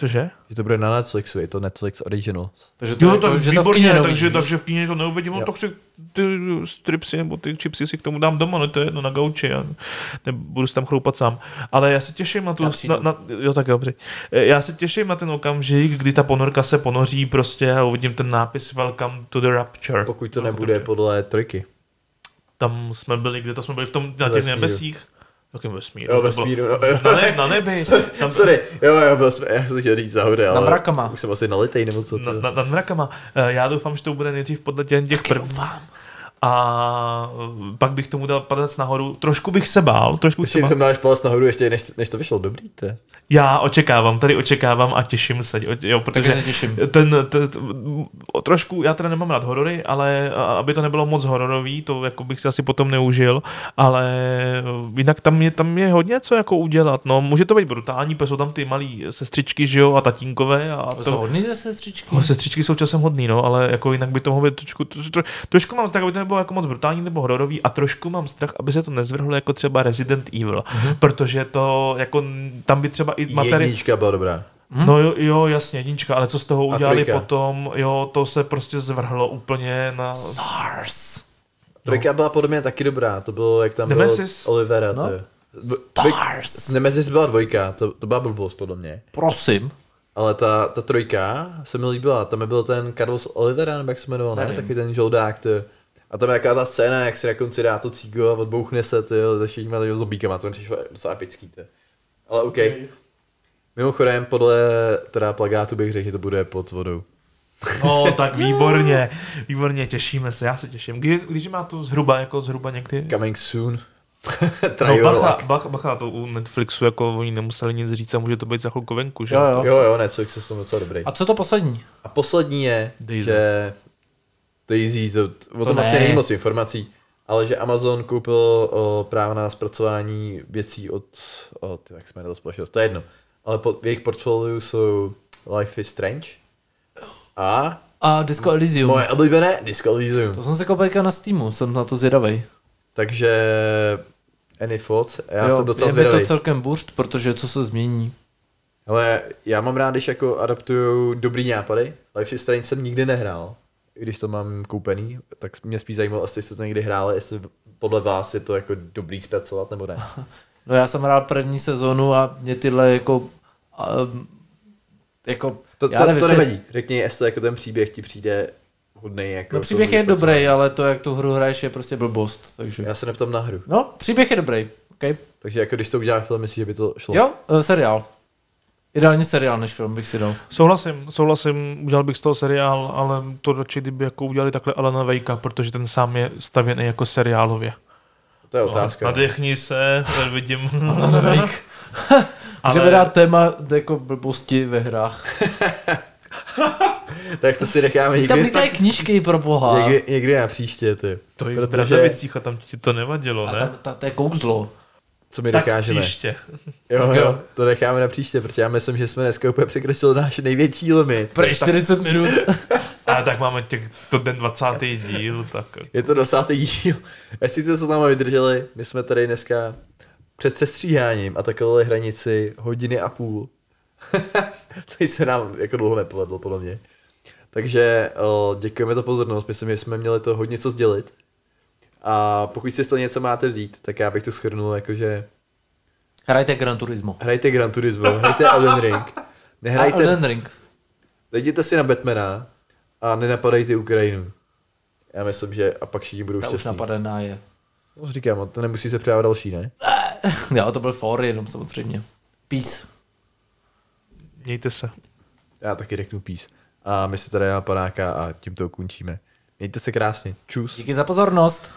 Cože? Že to bude na Netflixu, je to Netflix Original. Takže to, Jo, jako, tak že to v výborně, kině takže, neuvidíš. takže v kyně to neuvidím, no Jo. tak si ty stripsy nebo ty chipsy si k tomu dám doma, no to je jedno na gauči, já nebudu si tam chroupat sám. Ale já se těším na tu, na, na, jo tak dobře. Eh, Já se těším na ten okamžik, kdy ta ponorka se ponoří prostě a uvidím ten nápis Welcome to the Rapture. Pokud to No, nebude dobře. podle trojky. Tam jsme byli, kde to jsme byli v tom, na těch nebesích. Jakým vesmíru? Jo, To bylo- vesmíru, no, jo. Na, ne, na nebi. Tam, Sorry, jo, jo, byl jsme, já jsem chtěl říct nahoře, ale mrakama. už jsem asi nalitej, nebo co to. na, na, nad mrakama. Eh, Já doufám, že to bude nejdřív podle těch, těch prvních. A eh, pak bych tomu dal padec nahoru. Trošku bych se bál, trošku bych se Myslím, bál. že máš palec nahoru ještě, než, než to vyšlo, dobrý to. Já očekávám, tady očekávám a těším se. Jo, Taky protože se těším. ten, ten, ten, o trošku, já teda nemám rád horory, ale a- aby to nebylo moc hororový, to jako bych si asi potom neužil, ale eh, jinak tam je, tam je hodně co jako udělat, no, může to být brutální, protože jsou tam ty malí sestřičky, že jo, a tatínkové a To jsou hodný ze sestřičky. No, sestřičky jsou časem hodný, no, ale jako jinak by to mohlo být trošku, tro, tro, trošku mám strach, aby to nebylo jako moc brutální nebo hororový a trošku mám strach, aby se to nezvrhlo jako třeba Resident Evil, Mhm. protože to jako tam by třeba i materiál, Jednička byla dobrá. No jo, jo, jasně, jednička, ale co z toho udělali potom, jo, to se prostě zvrhlo úplně na... Stars. Trojka byla podle mě taky dobrá, to bylo, jak tam Nemesis? byl Olivera, No. to je. Stars. Nemesis byla dvojka, to, to byla blbost podle mě. Prosím. Ale ta, ta trojka se mi líbila, tam byl ten Carlos Olivera, nebo jak se jmenoval, ne? Taky ten žoldák, to. A tam je jaká ta scéna, jak si na konci dá to cígo a odbouchne se, ty se všemi těmi zombíkama, to mi přišlo docela epický, ty. Ale OK. Mimochodem, podle teda plagátu bych řekl, že to bude pod vodou. No, tak výborně, výborně, těšíme se, já se těším. Když, když má to zhruba, jako zhruba někdy... Coming soon. No, bacha, bacha, bacha, to u Netflixu, jako oni nemuseli nic říct a může to být za chvilku venku, že? Jo, jo. Jo, jo, Netflix je v tom docela dobrý. A co to poslední? A poslední je, Daisy. že Daisy, to, o To tom vlastně ne. není moc informací, ale že Amazon koupil o, práva na zpracování věcí od, od jak jsme to společnost, to je jedno. Ale pod, v jejich portfoliu jsou Life is Strange a A Disco Elysium. moje oblíbené Disco Elysium. To jsem si koupil na Steamu, jsem na to zvědavej. Takže any thoughts? Já jo, jsem docela je mi to zvědavý. celkem burst, protože co se změní. Ale já mám rád, když jako adaptují dobrý nápady. Life is Strange jsem nikdy nehrál, když to mám koupený, tak mě spíš zajímalo, jestli jste to někdy hráli, jestli podle vás je to jako dobrý zpracovat nebo ne. No já jsem hrál první sezónu a mě tyhle jako... Um, jako To, to, nevím, to ty- nevadí, řekni, jestli jako ten příběh ti přijde hodnej. Jako No příběh je dobrý dobrý, ale to, jak tu hru hraješ, je prostě blbost, takže... Já se neptám na hru. No, příběh je dobrý, okay. Takže jako když to uděláš film, myslíš, že by to šlo? Jo, uh, seriál. Ideálně seriál než film bych si dal. Souhlasím, souhlasím, udělal bych z toho seriál, ale to radši, kdyby jako udělali takhle Alana Vejka, protože ten sám je stavěný jako seriálově. To je otázka. No, No, nadechni se, vidím. Fake. Můžeme dát téma jako blbosti ve hrách. tak to si necháme Tam někdy, lítají knížky pro boha. někdy, někdy na příště, ty. To je v Protože- Bradavicích a tam ti to nevadilo, A ne? ta, ta, to je kouzlo. Co my tak dokážeme. příště. Jo, Tak jo, jo. to necháme na příště, protože já myslím, že jsme dneska úplně překročili náš největší limit. Pro 40 minut. A tak máme těch, to den 20. díl, tak Je to desátý díl. Jestli jste se s námi vydrželi, my jsme tady dneska před sestříháním a takovou hranici hodiny a půl. Což se nám jako dlouho nepovedlo, podle mě. Takže o, děkujeme za pozornost, myslím, že jsme měli to hodně co sdělit. A pokud si z toho něco máte vzít, tak já bych to shrnul jakože Hrajte Gran Turismo. hrajte Gran Turismo, hrajte Elden Ring, nehrajte, Elden Ring. Jděte si na Batmana a nenapadejte Ukrajinu. Já myslím, že a pak všichni budou Ta už šťastní. napadená je. No, říkám, to nemusí se přidávat další, ne? Jo, to byl for jenom samozřejmě. Peace. mějte se. Já taky řeknu peace. A my se tady na panáka a tím to ukončíme. Mějte se krásně. Čus. Díky za pozornost.